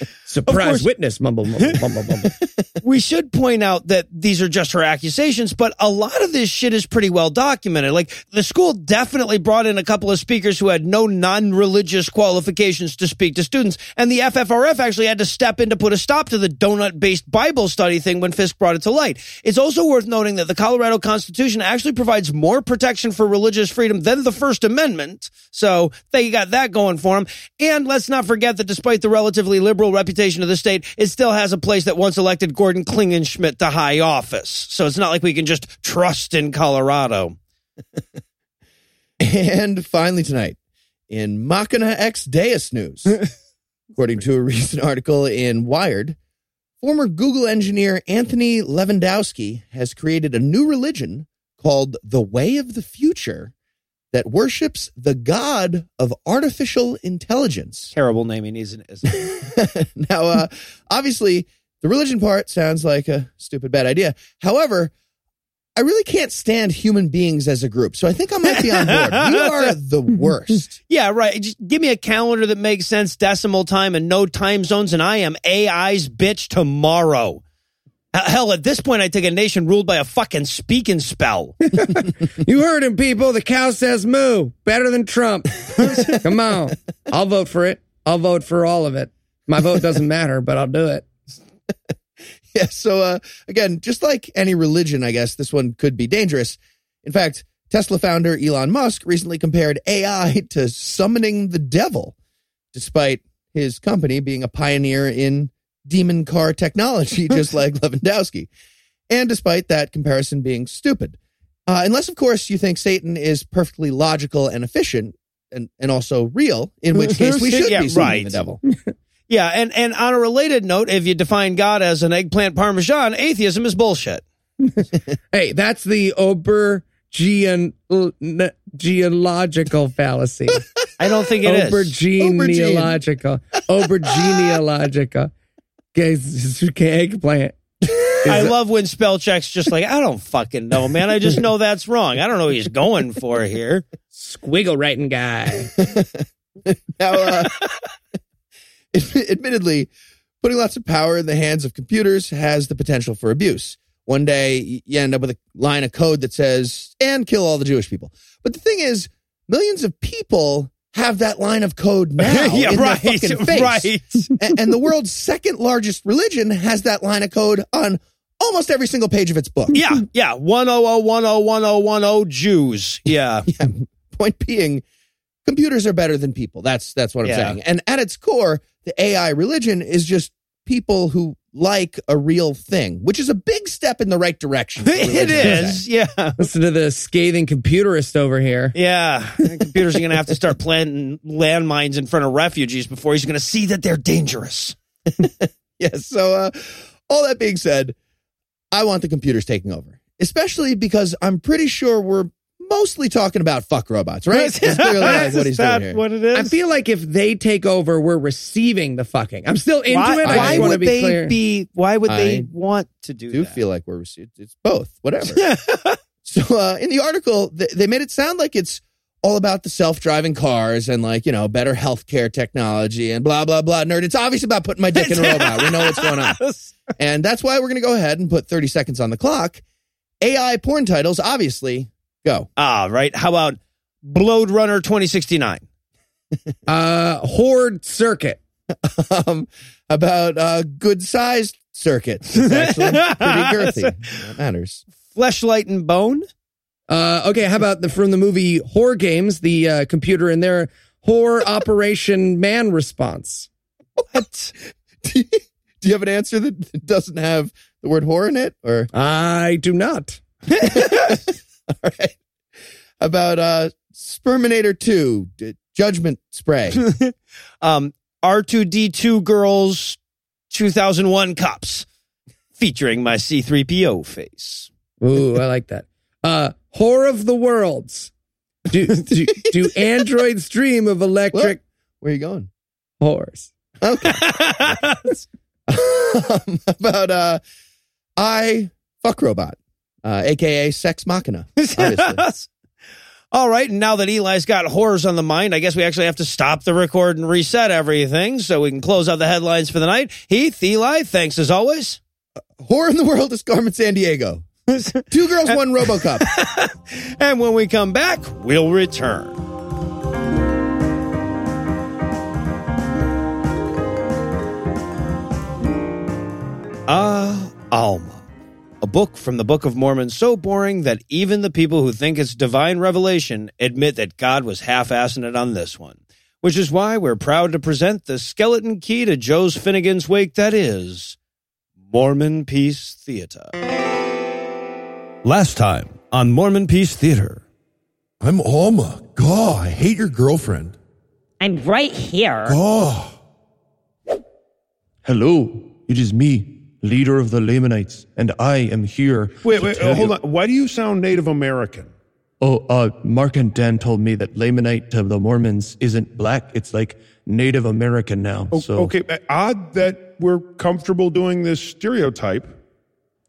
E: [LAUGHS] Surprise witness. Mumble, mumble, mumble, mumble. [LAUGHS]
D: we should point out that these are just her accusations, but a lot of this shit is pretty well documented. Like the school definitely brought in a couple of speakers who had no non-religious qualifications to speak to students, and the FFRF actually had to step in to put a stop to the donut-based Bible study thing when Fisk brought it to light. It's also worth noting that the Colorado Constitution actually provides more protection for religious freedom than the First Amendment, so they got that going for them. And let's not forget that despite the relatively liberal reputation of the state, it still has a place that once elected Gordon Klingenschmitt to high office. So it's not like we can just trust in Colorado. [LAUGHS]
B: And finally, tonight, in Machina X Deus news, [LAUGHS] according to a recent article in Wired, former Google engineer Anthony Levandowski has created a new religion called the Way of the Future that worships the god of artificial intelligence.
D: Terrible naming, isn't it? [LAUGHS]
B: now, uh, obviously, the religion part sounds like a stupid bad idea. However, I really can't stand human beings as a group, so I think I might be on board. We [LAUGHS] are the worst.
D: Yeah, right. Just give me a calendar that makes sense, decimal time, and no time zones, and I am AI's bitch tomorrow. H- Hell, at this point, I take a nation ruled by a fucking speaking spell. [LAUGHS]
E: You heard him, people. The cow says moo. Better than Trump. [LAUGHS] Come on. I'll vote for it. I'll vote for all of it. My vote doesn't matter, but I'll do it. [LAUGHS]
B: yeah. So, uh, again, just like any religion, I guess this one could be dangerous. In fact, Tesla founder Elon Musk recently compared AI to summoning the devil, despite his company being a pioneer in demon car technology, [LAUGHS] just like Levandowski. And despite that comparison being stupid. Uh, unless, of course, you think Satan is perfectly logical and efficient and, and also real, in which case we should
D: Yeah,
B: be summoning
D: right.
B: the devil. [LAUGHS]
D: Yeah, and, and on a related note, if you define God as an eggplant parmesan, atheism is bullshit. [LAUGHS]
E: Hey, that's the Ober geological fallacy.
D: I don't think it is.
E: Aubergenealogical. Aubergenealogical. Guys, [LAUGHS] eggplant.
D: I love when spell checks just like, I don't fucking know, man. I just know that's wrong. I don't know what he's going for here.
E: Squiggle writing guy. [LAUGHS]
B: Now, uh, [LAUGHS] admittedly, putting lots of power in the hands of computers has the potential for abuse. One day, you end up with a line of code that says, and kill all the Jewish people. But the thing is, millions of people have that line of code now [LAUGHS]
D: Yeah,
B: in
D: right,
B: their fucking face.
D: right.
B: and, and the world's second largest religion has that line of code on almost every single page of its book.
D: Yeah, [LAUGHS] yeah. 100101010 Jews. [LAUGHS] Yeah.
B: Yeah. Point being, computers are better than people. That's that's what I'm
D: Yeah.
B: saying. And at its core, the AI religion is just people who like a real thing, which is a big step in the right direction. [LAUGHS] it is,
D: it
B: religion, I'd
D: is.
B: say.
D: Yeah.
E: Listen to the scathing computerist over here.
D: Yeah. Computers are going to have to start planting landmines in front of refugees before he's going to see that they're dangerous. [LAUGHS]
B: Yes. So, uh, all that being said, I want the computers taking over, especially because I'm pretty sure we're mostly talking about fuck robots, right? That's clearly like [LAUGHS] what he's doing here.
D: what it is?
E: I feel like if they take over, we're receiving the fucking. I'm still into
D: why,
E: it. I
D: why
E: just
D: would
E: be
D: they
E: clear.
D: be? Why would they
B: I
D: want to do, that?
B: do
D: that?
B: feel like we're received. It's both, whatever. [LAUGHS] so uh, in the article, th- they made it sound like it's all about the self-driving cars and like you know better healthcare technology and blah blah blah. Nerd, it's obviously about putting my dick in a [LAUGHS] robot. We know what's going on, and that's why we're going to go ahead and put 30 seconds on the clock. AI porn titles, obviously, go.
D: Ah, right. How about Blade Runner 2069? [LAUGHS]
E: uh, horde circuit. [LAUGHS]
B: um, about uh, good-sized circuits. It's actually pretty girthy. [LAUGHS] That matters.
D: Fleshlight and Bone?
E: Uh, okay, how about the from the movie Horror Games, the uh, computer in there, horror Operation Man Response.
B: What? do, you, do you have an answer that doesn't have the word horror in it, or
E: I do not. [LAUGHS]
B: all right? About uh, Sperminator Two, D- Judgment Spray. [LAUGHS]
D: um, R2D2 Girls 2001 Cops, featuring my C3PO face.
E: Ooh, I like that. Uh, Whore of the Worlds. Do, do, [LAUGHS] do androids dream of electric
B: Where are you going?
E: horse?
B: Okay. Um, about uh, I fuck robot, uh, aka Sex Machina. [LAUGHS]
D: All right, and now that Eli's got horrors on the mind, I guess we actually have to stop the record and reset everything so we can close out the headlines for the night. Heath, Eli, thanks as always.
B: Horror in the world is Carmen Sandiego. [LAUGHS] Two girls, one RoboCop. [LAUGHS]
D: And when we come back, we'll return. Ah, Alma. A book from the Book of Mormon so boring that even the people who think it's divine revelation admit that God was half-assing it on this one. Which is why we're proud to present the skeleton key to Joyce's Finnegan's wake that is Mormon Peace Theater. Last time on Mormon Peace Theater.
F: I'm oh Alma. God, I hate your girlfriend.
K: I'm right here.
F: Oh.
L: Hello, it is me, leader of the Lamanites, and I am here.
J: Wait,
L: to
J: wait,
L: tell
J: hold
L: you-
J: on. Why do you sound Native American?
L: Oh, uh, Mark and Dan told me that Lamanite to the Mormons isn't black; it's like Native American now.
J: O-
L: so,
J: Okay, odd that we're comfortable doing this stereotype.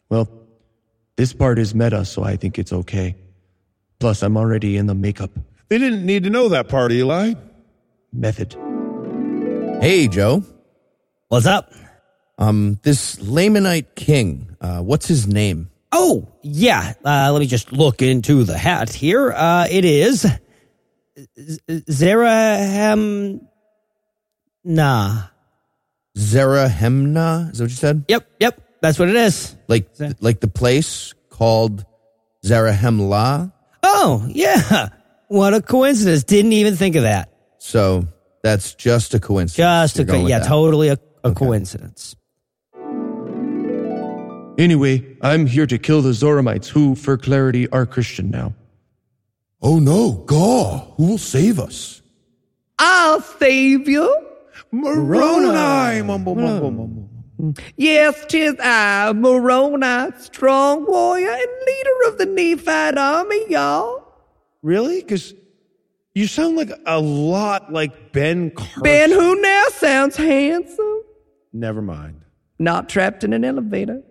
L: well, this part is meta, so I think it's okay. Plus, I'm already in the makeup
J: They didn't need to know that part, Eli.
L: method.
B: hey, Joe.
D: What's up?
B: Um, this Lamanite king. Uh, what's his name?
D: Oh, yeah. Uh, let me just look into the hat here. Uh, it is Z- Zaraham. Nah.
B: Zarahemna. Is that what you said?
D: Yep, yep. That's what it is.
B: Like like the place called Zarahemla.
D: Oh, yeah. What a coincidence. Didn't even think of that.
B: So that's just a coincidence.
D: Just a
B: You're going
D: co- yeah,
B: that.
D: totally a, a coincidence.
L: Anyway, I'm here to kill the Zoramites, who, for clarity, are Christian now.
F: Oh no, Gaw, who will save us?
E: I'll save you.
J: Moroni! Mumble, mumble, mumble.
E: Yes, tis I, Moroni, strong warrior and leader of the Nephite army, y'all.
J: Really? Because you sound like a lot like Ben Carson.
E: Ben, who now sounds handsome.
J: Never mind.
E: Not trapped in an elevator.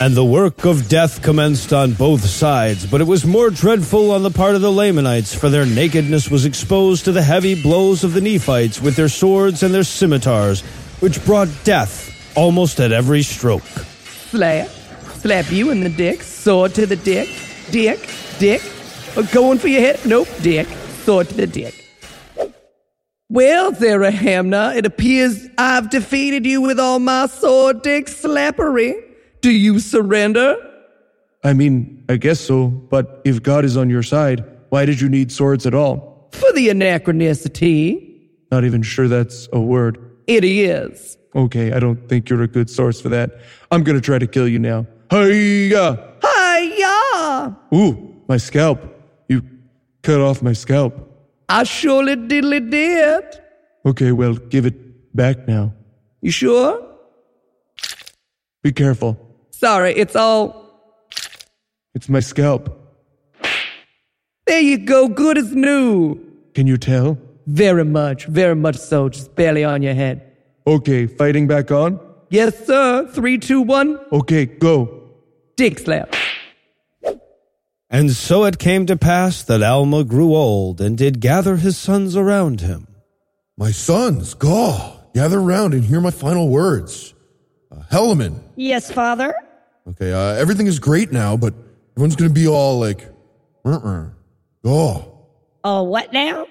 D: And the work of death commenced on both sides, but it was more dreadful on the part of the Lamanites, for their nakedness was exposed to the heavy blows of the Nephites with their swords and their scimitars, which brought death almost at every stroke.
E: Slap. Slap you in the dick. Sword to the dick. Dick. Dick. Uh, Going for your head? Nope. Dick. Sword to the dick. Well, Zarahemna, it appears I've defeated you with all my sword dick slappery. Do you surrender?
L: I mean, I guess so, but if God is on your side, why did you need swords at all?
E: For the anachronicity.
L: Not even sure that's a word.
E: It is.
L: Okay, I don't think you're a good source for that. I'm gonna try to kill you now. Hiya!
E: Hiya!
L: Ooh, my scalp. You cut off my scalp.
E: I surely diddly did.
L: Okay, well, give it back now.
E: You sure?
L: Be careful.
E: Sorry, it's all.
L: It's my scalp.
E: There you go, good as new.
L: Can you tell?
E: Very much, very much so, just barely on your head.
L: Okay, fighting back on?
E: Yes, sir. Three, two, one.
L: Okay, go.
E: Dick slap.
D: And so it came to pass that Alma grew old and did gather his sons around him.
F: My sons, Gaw, gather round and hear my final words. Uh, Helaman,
K: Yes, father?
F: Okay, uh, everything is great now, but everyone's gonna be all like, uh-uh, Gaw,
K: Oh, what now?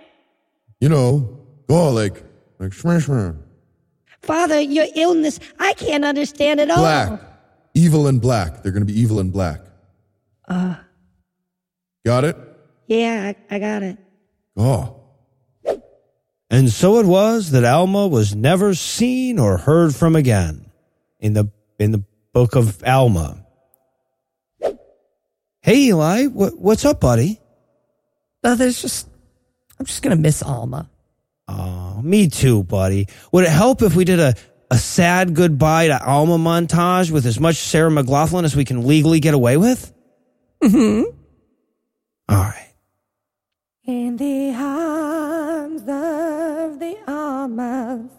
F: you know, Gaw, like, like, shmeh, shmeh.
K: Father, your illness, I can't understand at all.
F: black, evil and black. They're gonna be evil and black.
K: Uh,
F: Got it?
K: yeah, I, I got it.
F: Oh,
D: And so it was that Alma was never seen or heard from again in the in the book of Alma. Hey Eli, what, what's up, buddy?
E: Uh, there's just. I'm just gonna miss Alma.
D: Oh, me too, buddy. Would it help if we did a, a sad goodbye to Alma montage with as much Sarah McLachlan as we can legally get away with?
E: Mm-hmm.
D: All right.
K: In the arms of the Almas.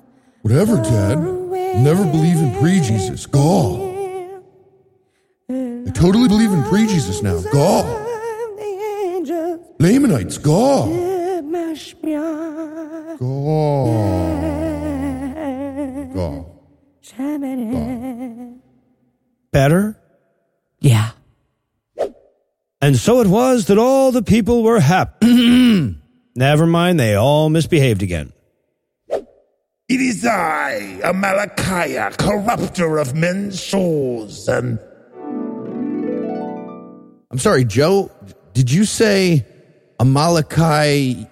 F: Whatever, Dad. Never believe in pre-Jesus. Gaw. I totally believe in pre-Jesus now. Gaw. Lamanites, Gaw. Gaw. Gaw.
D: Better?
E: Yeah.
D: And so it was that all the people were happy. [CLEARS THROAT] Never mind, they all misbehaved again.
M: It is I, Amalickiah, corrupter of men's souls, and
B: I'm sorry, Joe. Did you say Amalekite?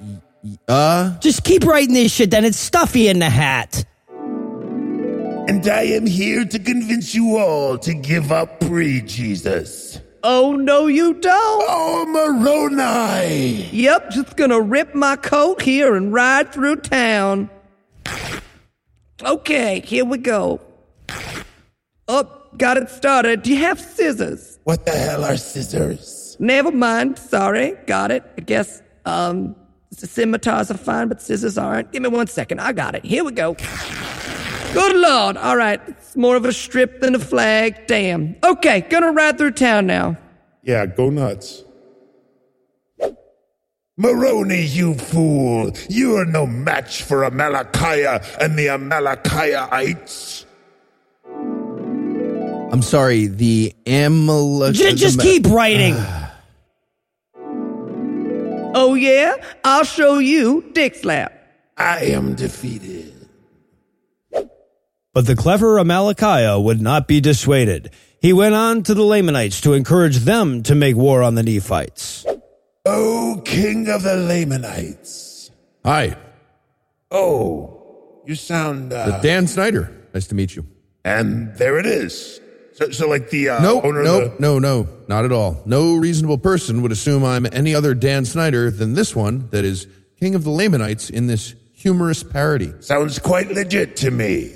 B: Uh,
D: Just keep writing this shit, then it's stuffy in the hat.
M: and I am here to convince you all to give up pre-Jesus.
E: Oh, no, you don't.
M: Oh, Moroni!
E: Yep, just gonna rip my coat here and ride through town. Okay, here we go. Oh, got it started. Do you have scissors?
M: What the hell are scissors?
E: Never mind. Sorry. Got it. I guess, um, the scimitars are fine, but scissors aren't. Give me one second. I got it. Here we go. Good lord. All right. It's more of a strip than a flag. Damn. Okay, gonna ride through town now.
J: Yeah, go nuts.
M: Moroni, you fool! You are no match for Amalickiah and the Amalickiahites.
B: I'm sorry, the Amalek.
D: J- just keep writing. [SIGHS]
E: Oh, yeah? I'll show you Dick Slap.
M: I am defeated.
D: But the clever Amalickiah would not be dissuaded. He went on to the Lamanites to encourage them to make war on the Nephites.
M: O king of the Lamanites.
F: Hi,
M: Oh, you sound. Uh,
F: the Dan Snyder. Nice to meet you.
M: and there it is. So, so like the uh,
F: No,
M: owner
F: no,
M: of the.
F: No No, no, not at all. No reasonable person would assume I'm any other Dan Snyder than this one that is king of the Lamanites in this humorous parody.
M: Sounds quite legit to me.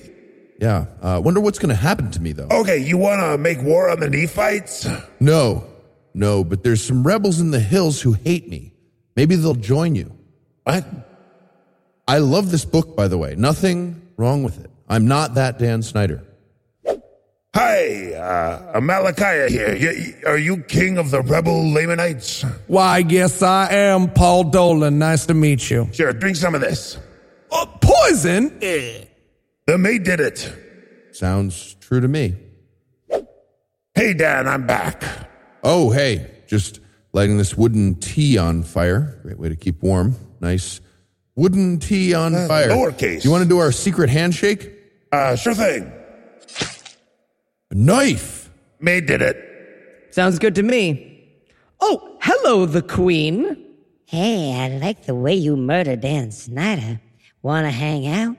F: Yeah, uh, wonder what's going to happen to me though.
M: Okay, you want to make war on the Nephites?
F: No, no, but there's some rebels in the hills who hate me. Maybe they'll join you.
M: What?
F: I love this book, by the way. Nothing wrong with it. I'm not that Dan Snyder.
M: Hi, uh, Amalickiah here. Y- y- are you king of the rebel Lamanites?
L: Why, yes, I am Paul Dolan. Nice to meet you.
M: Sure, drink some of this.
L: Uh, poison? Eh.
M: The maid did it.
F: Sounds true to me.
M: Hey, Dan, I'm back.
F: Oh, hey, just lighting this wooden tea on fire. Great way to keep warm. Nice wooden tea on
M: Uh,
F: fire.
M: lowercase.
F: You want to do our secret handshake?
M: Uh, sure thing.
F: A knife.
M: Maid did it.
E: Sounds good to me. Oh, hello, the Queen.
N: Hey, I like the way you murdered Dan Snyder. Wanna hang out?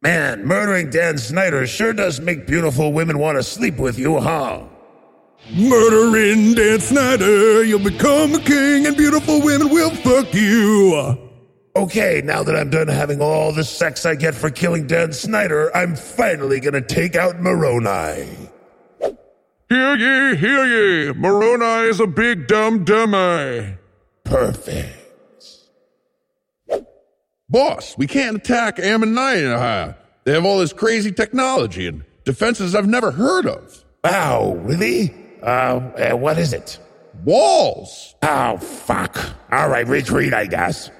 M: Man, murdering Dan Snyder sure does make beautiful women want to sleep with you, huh?
L: Murdering Dan Snyder, you'll become a king and beautiful women will fuck you.
M: Okay, now that I'm done having all the sex I get for killing Dan Snyder, I'm finally gonna take out Moroni.
J: Hear ye, hear ye. Moroni is a big dumb dummy.
M: Perfect.
F: Boss, we can't attack Ammonihah. They have all this crazy technology and defenses I've never heard of.
M: Wow, really? Uh, uh, what is it?
F: Walls.
M: Oh, fuck. All right, retreat, I guess.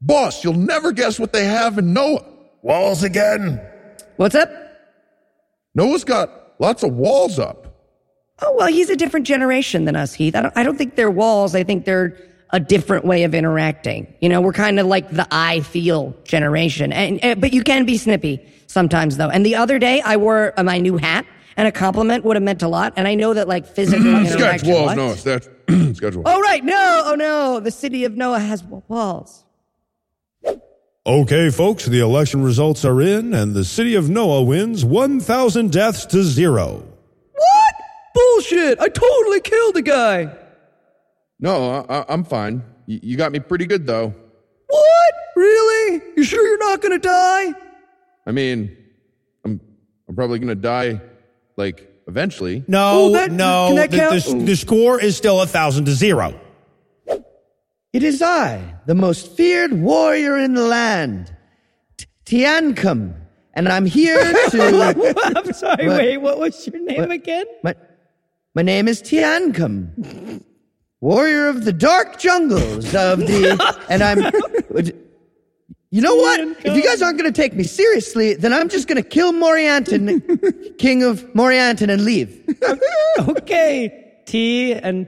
F: Boss, you'll never guess what they have in Noah.
M: Walls again?
E: What's up?
F: Noah's got lots of walls up.
E: Oh, well, he's a different generation than us, Heath. I don't, I don't think they're walls. I think they're a different way of interacting. You know, we're kind of like the I feel generation. And, and- but you can be snippy sometimes, though. And the other day, I wore uh, my new hat, and a compliment would have meant a lot. And I know that, like, physical [CLEARS THROAT] interaction.
F: walls, no, [CLEARS THROAT] walls.
E: Oh, right. No, oh, no. The city of Noah has walls.
D: Okay, folks, the election results are in, and the city of Noah wins 1,000 deaths to zero.
E: What? Bullshit. I totally killed a guy.
F: No, I, I'm fine. You, you got me pretty good, though.
E: What? Really? You sure you're not going to die?
F: I mean, I'm, I'm probably going to die, like, eventually.
D: No,
E: Oh, that-
D: no,
E: can that
D: the,
E: count?
D: the- the score is still a 1,000 to zero.
B: It is I, the most feared warrior in the land, T- Teancum, and I'm here [LAUGHS] to.
E: I'm sorry.
B: What?
E: Wait, what was your name
B: What?
E: again?
B: My, my name is Teancum, warrior of the dark jungles of the. [LAUGHS] and I'm. You know what? If you guys aren't going to take me seriously, then I'm just going to kill Morianton, [LAUGHS] king of Morianton, and leave.
E: okay. Tea and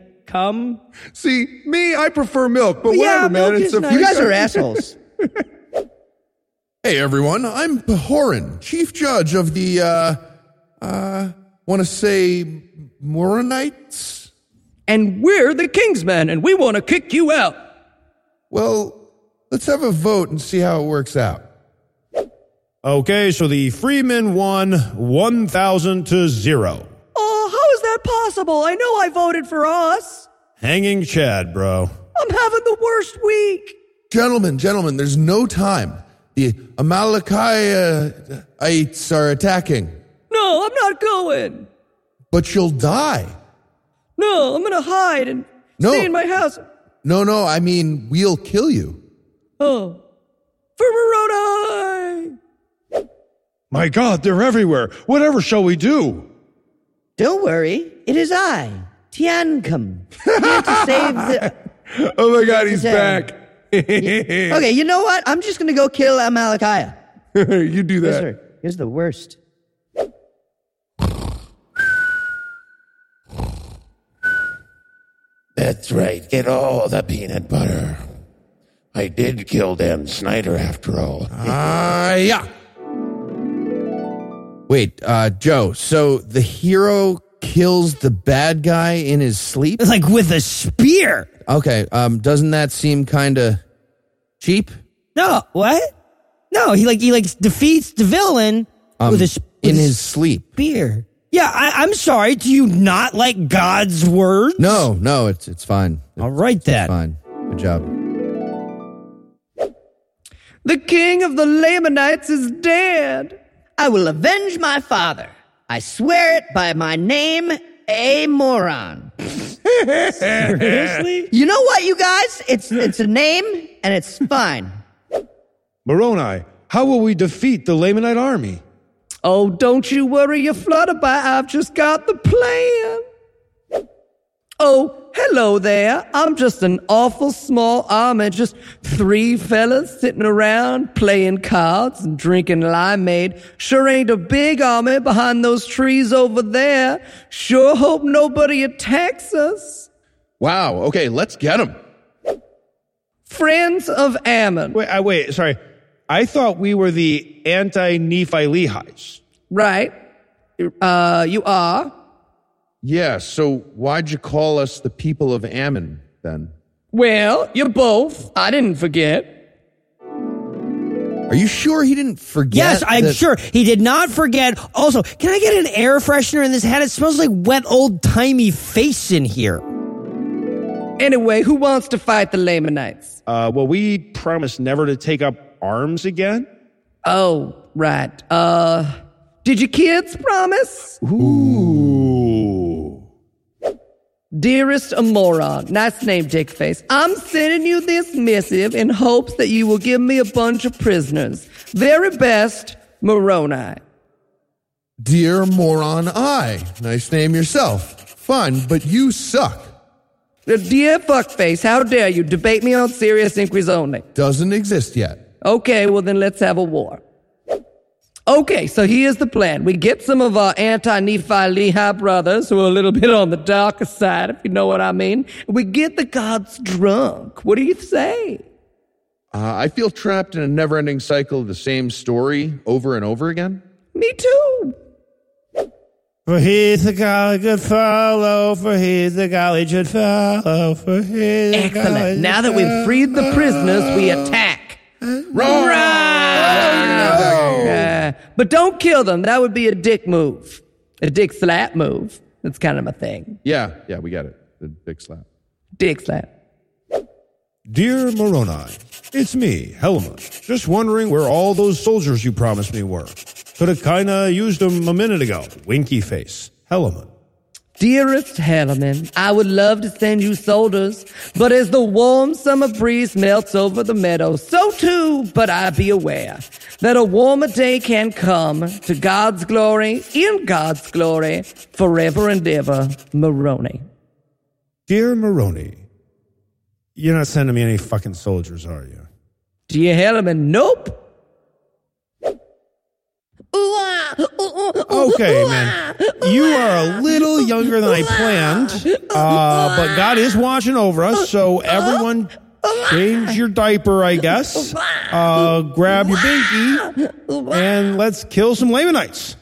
L: See, me, I prefer milk, but,
E: but
L: whatever, yeah,
E: man.
L: It's a
E: nice.
B: You guys are assholes. [LAUGHS]
F: hey, everyone. I'm Pahoran, chief judge of the, uh, uh, want to say Moronites?
E: And we're the Kingsmen, and we want to kick you out.
F: Well, let's have a vote and see how it works out.
D: Okay, so the Freemen won 1,000 to
E: 0 that possible? I know I voted for us.
D: Hanging Chad, bro.
E: I'm having the worst week.
F: Gentlemen, gentlemen, there's no time. The Amalekites uh, are attacking,
E: No, I'm not going.
F: but you'll die.
E: No, I'm gonna hide and
F: No.
E: stay in my house.
F: No, no, I mean, we'll kill you.
E: Oh, for Moroni.
J: My God, they're everywhere. Whatever shall we do?
B: Don't worry, it is I, Teancum, here to save the. [LAUGHS]
L: Oh my God, he's back. [LAUGHS]
B: Okay, you know what? I'm just gonna go kill Amalickiah. [LAUGHS]
L: you do
B: Yes,
L: that.
B: sir. Here's the worst.
M: That's right. Get all the peanut butter. I did kill Dan Snyder after all.
B: Ah, yeah. Wait, uh, Joe, so the hero kills the bad guy in his sleep?
K: Like with a spear.
B: Okay, um, doesn't that seem kind of cheap?
K: No, what? No, he like he like defeats the villain
B: Um,
K: with a sp-
B: in
K: with
B: his sleep.
K: spear. Yeah, I, I'm sorry. Do you not like God's word?
B: No, no, it's it's fine.
K: All right then.
B: Fine. Good job.
E: The king of the Lamanites is dead. I will avenge my father. I swear it by my name, a moron.
K: Seriously?
E: You know what, you guys? It's it's a name and it's fine.
D: Moroni, how will we defeat the Lamanite army?
E: Oh, don't you worry you flutterby. I've just got the plan. Oh, hello there. I'm just an awful small army, just three fellas sitting around playing cards and drinking limeade. Sure ain't a big army behind those trees over there. Sure hope nobody attacks us.
F: Wow. Okay, let's get them.
E: Friends of Ammon.
D: Wait, I wait, sorry. I thought we were the anti-Nephi Lehi's.
E: Right. Uh, you are?
F: Yeah, so why'd you call us the people of Ammon then?
E: Well, you're both. I didn't forget.
B: Are you sure he didn't forget?
K: Yes, I'm
B: that-
K: sure he did not forget. Also, can I get an air freshener in this hat? It smells like wet old timey face in here.
E: Anyway, who wants to fight the Lamanites?
D: Uh, well, we promised never to take up arms again.
E: Oh, right. Uh, did your kids promise?
D: Ooh.
E: Dearest Ammoron, nice name, Dickface. I'm sending you this missive in hopes that you will give me a bunch of prisoners. Very best, Moroni.
F: Dear Moron I. Nice name yourself. Fun, but you suck.
E: Uh, Dear fuckface, how dare you debate me on serious inquiries only?
F: Doesn't exist yet.
E: Okay, well then let's have a war. Okay, so here's the plan. We get some of our anti-Nephi Lehi brothers who are a little bit on the darker side, if you know what I mean. We get the gods drunk. What do you say?
F: Uh, I feel trapped in a never ending cycle of the same story over and over again.
E: Me too.
K: For he's a golly good fellow, for he's a golly good fellow, for he's a golly
E: Excellent. Now that we've freed the prisoners, we attack. But don't kill them. That would be a dick move. A dick slap move. That's kind of my thing.
F: Yeah, yeah, we got it. The dick slap.
E: Dick slap.
D: Dear Moroni, it's me, Helaman. Just wondering where all those soldiers you promised me were. Could have kinda used them a minute ago. Winky face. Helaman.
E: Dearest Helaman, I would love to send you soldiers, but as the warm summer breeze melts over the meadow, so too, but I be aware that a warmer day can come to God's glory, in God's glory, forever and ever, Moroni.
D: Dear Moroni, you're not sending me any fucking soldiers, are you?
E: Dear Helaman, nope.
D: Okay, man. You are a little younger than I planned, uh, but God is watching over us, so everyone change your diaper, I guess. Uh, grab your binky, and let's kill some Lamanites.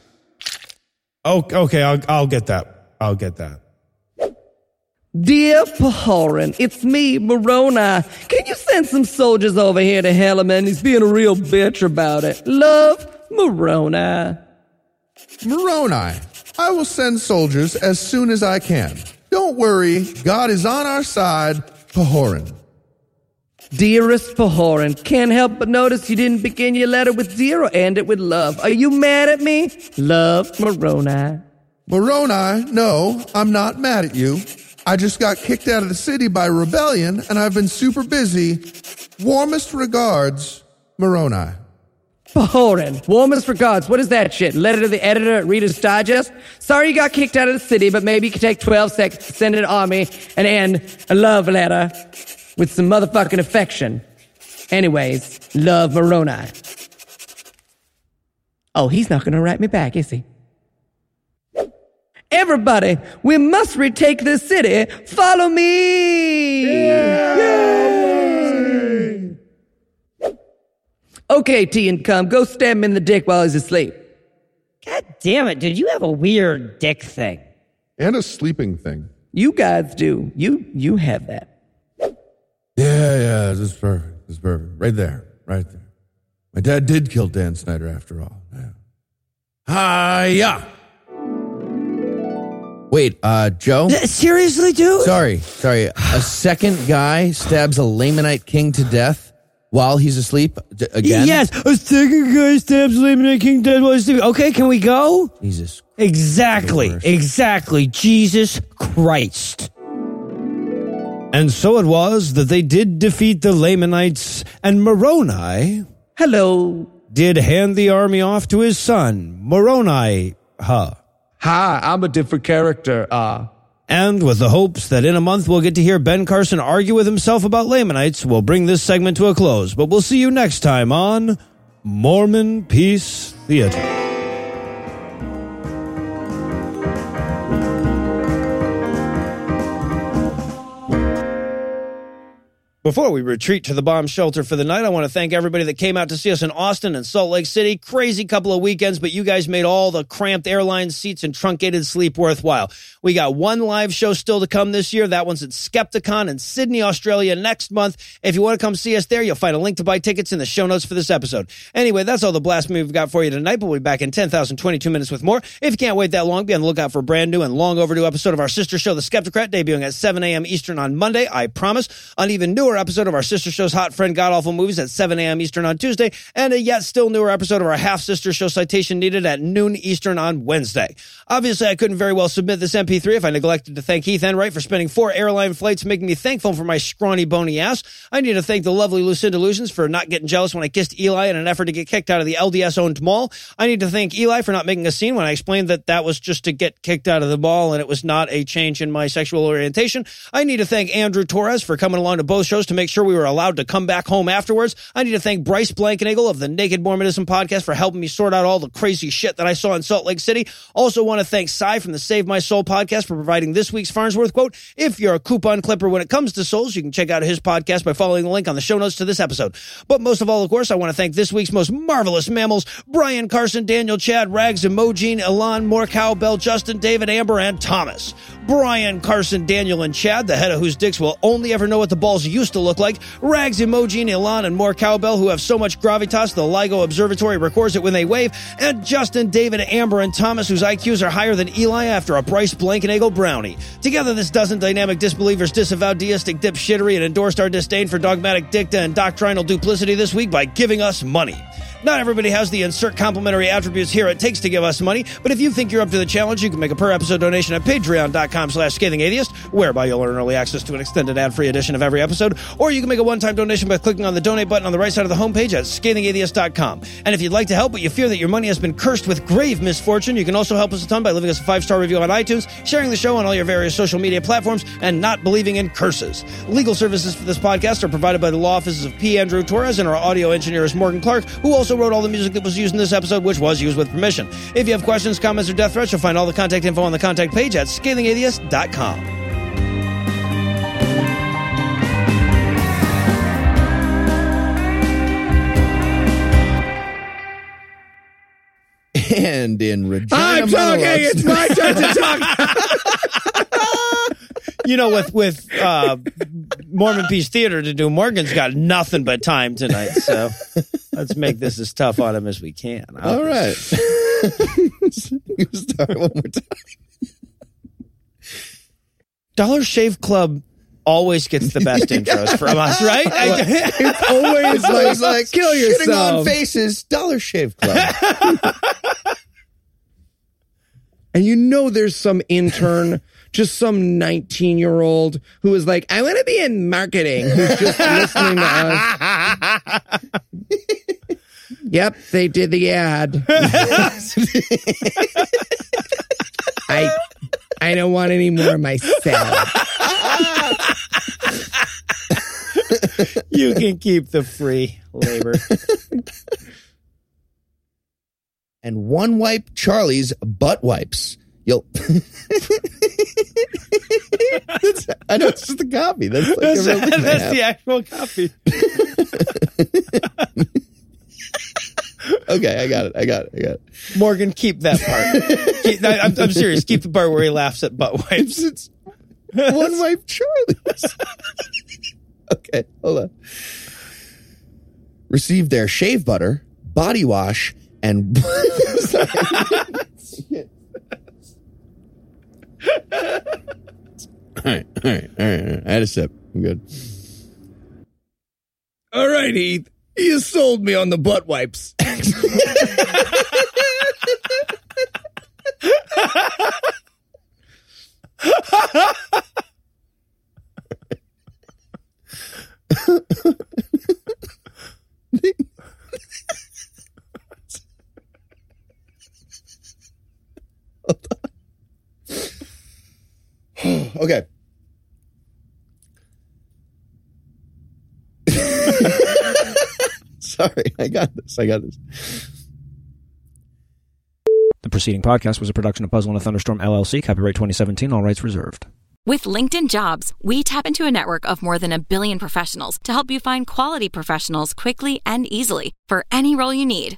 D: Oh, okay, I'll, I'll get that. I'll get that.
E: Dear Pahoran, it's me, Moroni. Can you send some soldiers over here to Helaman? He's being a real bitch about it. Love, Moroni.
F: Moroni, I will send soldiers as soon as I can. Don't worry, God is on our side. Pahoran.
E: Dearest Pahoran, can't help but notice you didn't begin your letter with zero, end it with love. Are you mad at me? Love, Moroni.
F: Moroni, no, I'm not mad at you. I just got kicked out of the city by rebellion and I've been super busy. Warmest regards, Moroni.
E: Pahoran, warmest regards. What is that shit? Letter to the editor at Reader's Digest? Sorry you got kicked out of the city, but maybe you could take 12 seconds to send it an army and end a love letter with some motherfucking affection. Anyways, love Moroni. Oh, he's not gonna write me back, is he? Everybody, we must retake this city. Follow me.
O: Okay, T and come. Go stab him in the dick while he's asleep.
K: God damn it, dude. You have a weird dick thing.
J: And a sleeping thing.
O: You guys do. You you have that.
F: Yeah, yeah, this is perfect. This is perfect. Right there. Right there. My dad did kill Dan Snyder after all. Yeah. Hiya!
B: Wait, uh, Joe?
D: Seriously, dude?
B: Sorry, sorry. A second guy stabs a Lamanite king to death while he's asleep d- again?
D: Yes, a second guy stabs Lamanite King dead while he's sleeping. Okay, can we go?
B: Jesus.
D: Exactly, exactly. Jesus Christ. And so it was that they did defeat the Lamanites, and Moroni
O: Hello.
D: did hand the army off to his son, Moroni. Huh.
E: Hi, I'm a different character. Uh,
D: And with the hopes that in a month we'll get to hear Ben Carson argue with himself about Lamanites, we'll bring this segment to a close. But we'll see you next time on Mormon Peace Theater. Before we retreat to the bomb shelter for the night, I want to thank everybody that came out to see us in Austin and Salt Lake City. Crazy couple of weekends, but you guys made all the cramped airline seats and truncated sleep worthwhile. We got one live show still to come this year. That one's at Skepticon in Sydney, Australia next month. If you want to come see us there, you'll find a link to buy tickets in the show notes for this episode. Anyway, that's all the blast we've got for you tonight, but we'll be back in 10,022 minutes with more. If you can't wait that long, be on the lookout for a brand new and long overdue episode of our sister show, The Skepticrat, debuting at 7 a.m. Eastern on Monday, I promise. On even newer episode of our sister show's Hot Friend God Awful Movies at 7 a.m. Eastern on Tuesday, and a yet still newer episode of our half sister show Citation Needed at noon Eastern on Wednesday. Obviously, I couldn't very well submit this MP3 if I neglected to thank Heath Enright for spending four airline flights making me thankful for my scrawny, bony ass. I need to thank the lovely Lucinda Lugeons for not getting jealous when I kissed Eli in an effort to get kicked out of the LDS owned mall. I need to thank Eli for not making a scene when I explained that that was just to get kicked out of the mall and it was not a change in my sexual orientation. I need to thank Andrew Torres for coming along to both shows to make sure we were allowed to come back home afterwards. I need to thank Bryce Blankenagel of the Naked Mormonism podcast for helping me sort out all the crazy shit that I saw in Salt Lake City. Also want to thank Sai from the Save My Soul podcast for providing this week's Farnsworth quote. If you're a coupon clipper when it comes to souls, you can check out his podcast by following the link on the show notes to this episode. But most of all, of course, I want to thank this week's most marvelous mammals, Brian Carson, Daniel Chad, Rags, Emojine, Elon, Morcow, Bell, Justin, David, Amber, and Thomas. Brian, Carson, Daniel, and Chad, the head of whose dicks will only ever know what the balls used to look like. Rags, Emojine, Elon, and more cowbell who have so much gravitas the LIGO Observatory records it when they wave. And Justin, David, Amber, and Thomas whose IQs are higher than Eli after a Bryce Blankenagel brownie. Together, this dozen dynamic disbelievers disavowed deistic dipshittery and endorsed our disdain for dogmatic dicta and doctrinal duplicity this week by giving us money. Not everybody has the insert complimentary attributes here it takes to give us money, but if you think you're up to the challenge, you can make a per episode donation at patreon.com slash scathing atheist, whereby you'll earn early access to an extended ad-free edition of every episode, or you can make a one-time donation by clicking on the donate button on the right side of the homepage at scathingatheist.com. And if you'd like to help, but you fear that your money has been cursed with grave misfortune, you can also help us a ton by leaving us a five-star review on iTunes, sharing the show on all your various social media platforms, and not believing in curses. Legal services for this podcast are provided by the law offices of P. Andrew Torres, and our audio engineer is Morgan Clark, who also wrote all the music that was used in this episode, which was used with permission. If you have questions, comments, or death threats, you'll find all the contact info on the contact page at scathingatheist.com.
B: And in Regina
E: I'm talking.
B: monologues-
E: It's my turn to talk. [LAUGHS]
D: you know, with with uh, Mormon Peace Theater to do, Morgan's got nothing but time tonight. So let's make this as tough on him as we can.
B: All right. [LAUGHS] You Start one more time.
D: Dollar Shave Club always gets the best [LAUGHS] intros from us, right?
E: It's always [LAUGHS] like,
B: like
E: kill
B: shitting on faces, Dollar Shave Club.
E: And you know there's some intern, just some 19 year old who is like, I want to be in marketing, who's just [LAUGHS] listening to us. yep, they did the ad. I I don't want any more myself.
D: you can keep the free labor. [LAUGHS]
B: and one wipe Charlie's butt wipes. You'll. [LAUGHS] That's- I know it's just a copy. That's like
D: That's,
B: a [LAUGHS]
D: that's the actual copy. [LAUGHS]
B: Okay, I got it. I got it. I got it.
D: Morgan, keep that part. Keep- I- I'm, I'm serious. Keep the part where he laughs at butt wipes.
B: It's one wipe Charlie's. okay, hold on. Received their shave butter, body wash, and Sorry. all right, all right, all right, all right. I had a sip. I'm good.
E: All right, Heath. You sold me on the butt wipes. [LAUGHS] [LAUGHS] [CLEARS THROAT]
B: okay. [LAUGHS] Sorry, I got this. I got this.
P: The preceding podcast was a production of Puzzle in a Thunderstorm LLC, copyright 2017, all rights reserved.
Q: With LinkedIn Jobs, we tap into a network of more than a billion professionals to help you find quality professionals quickly and easily for any role you need.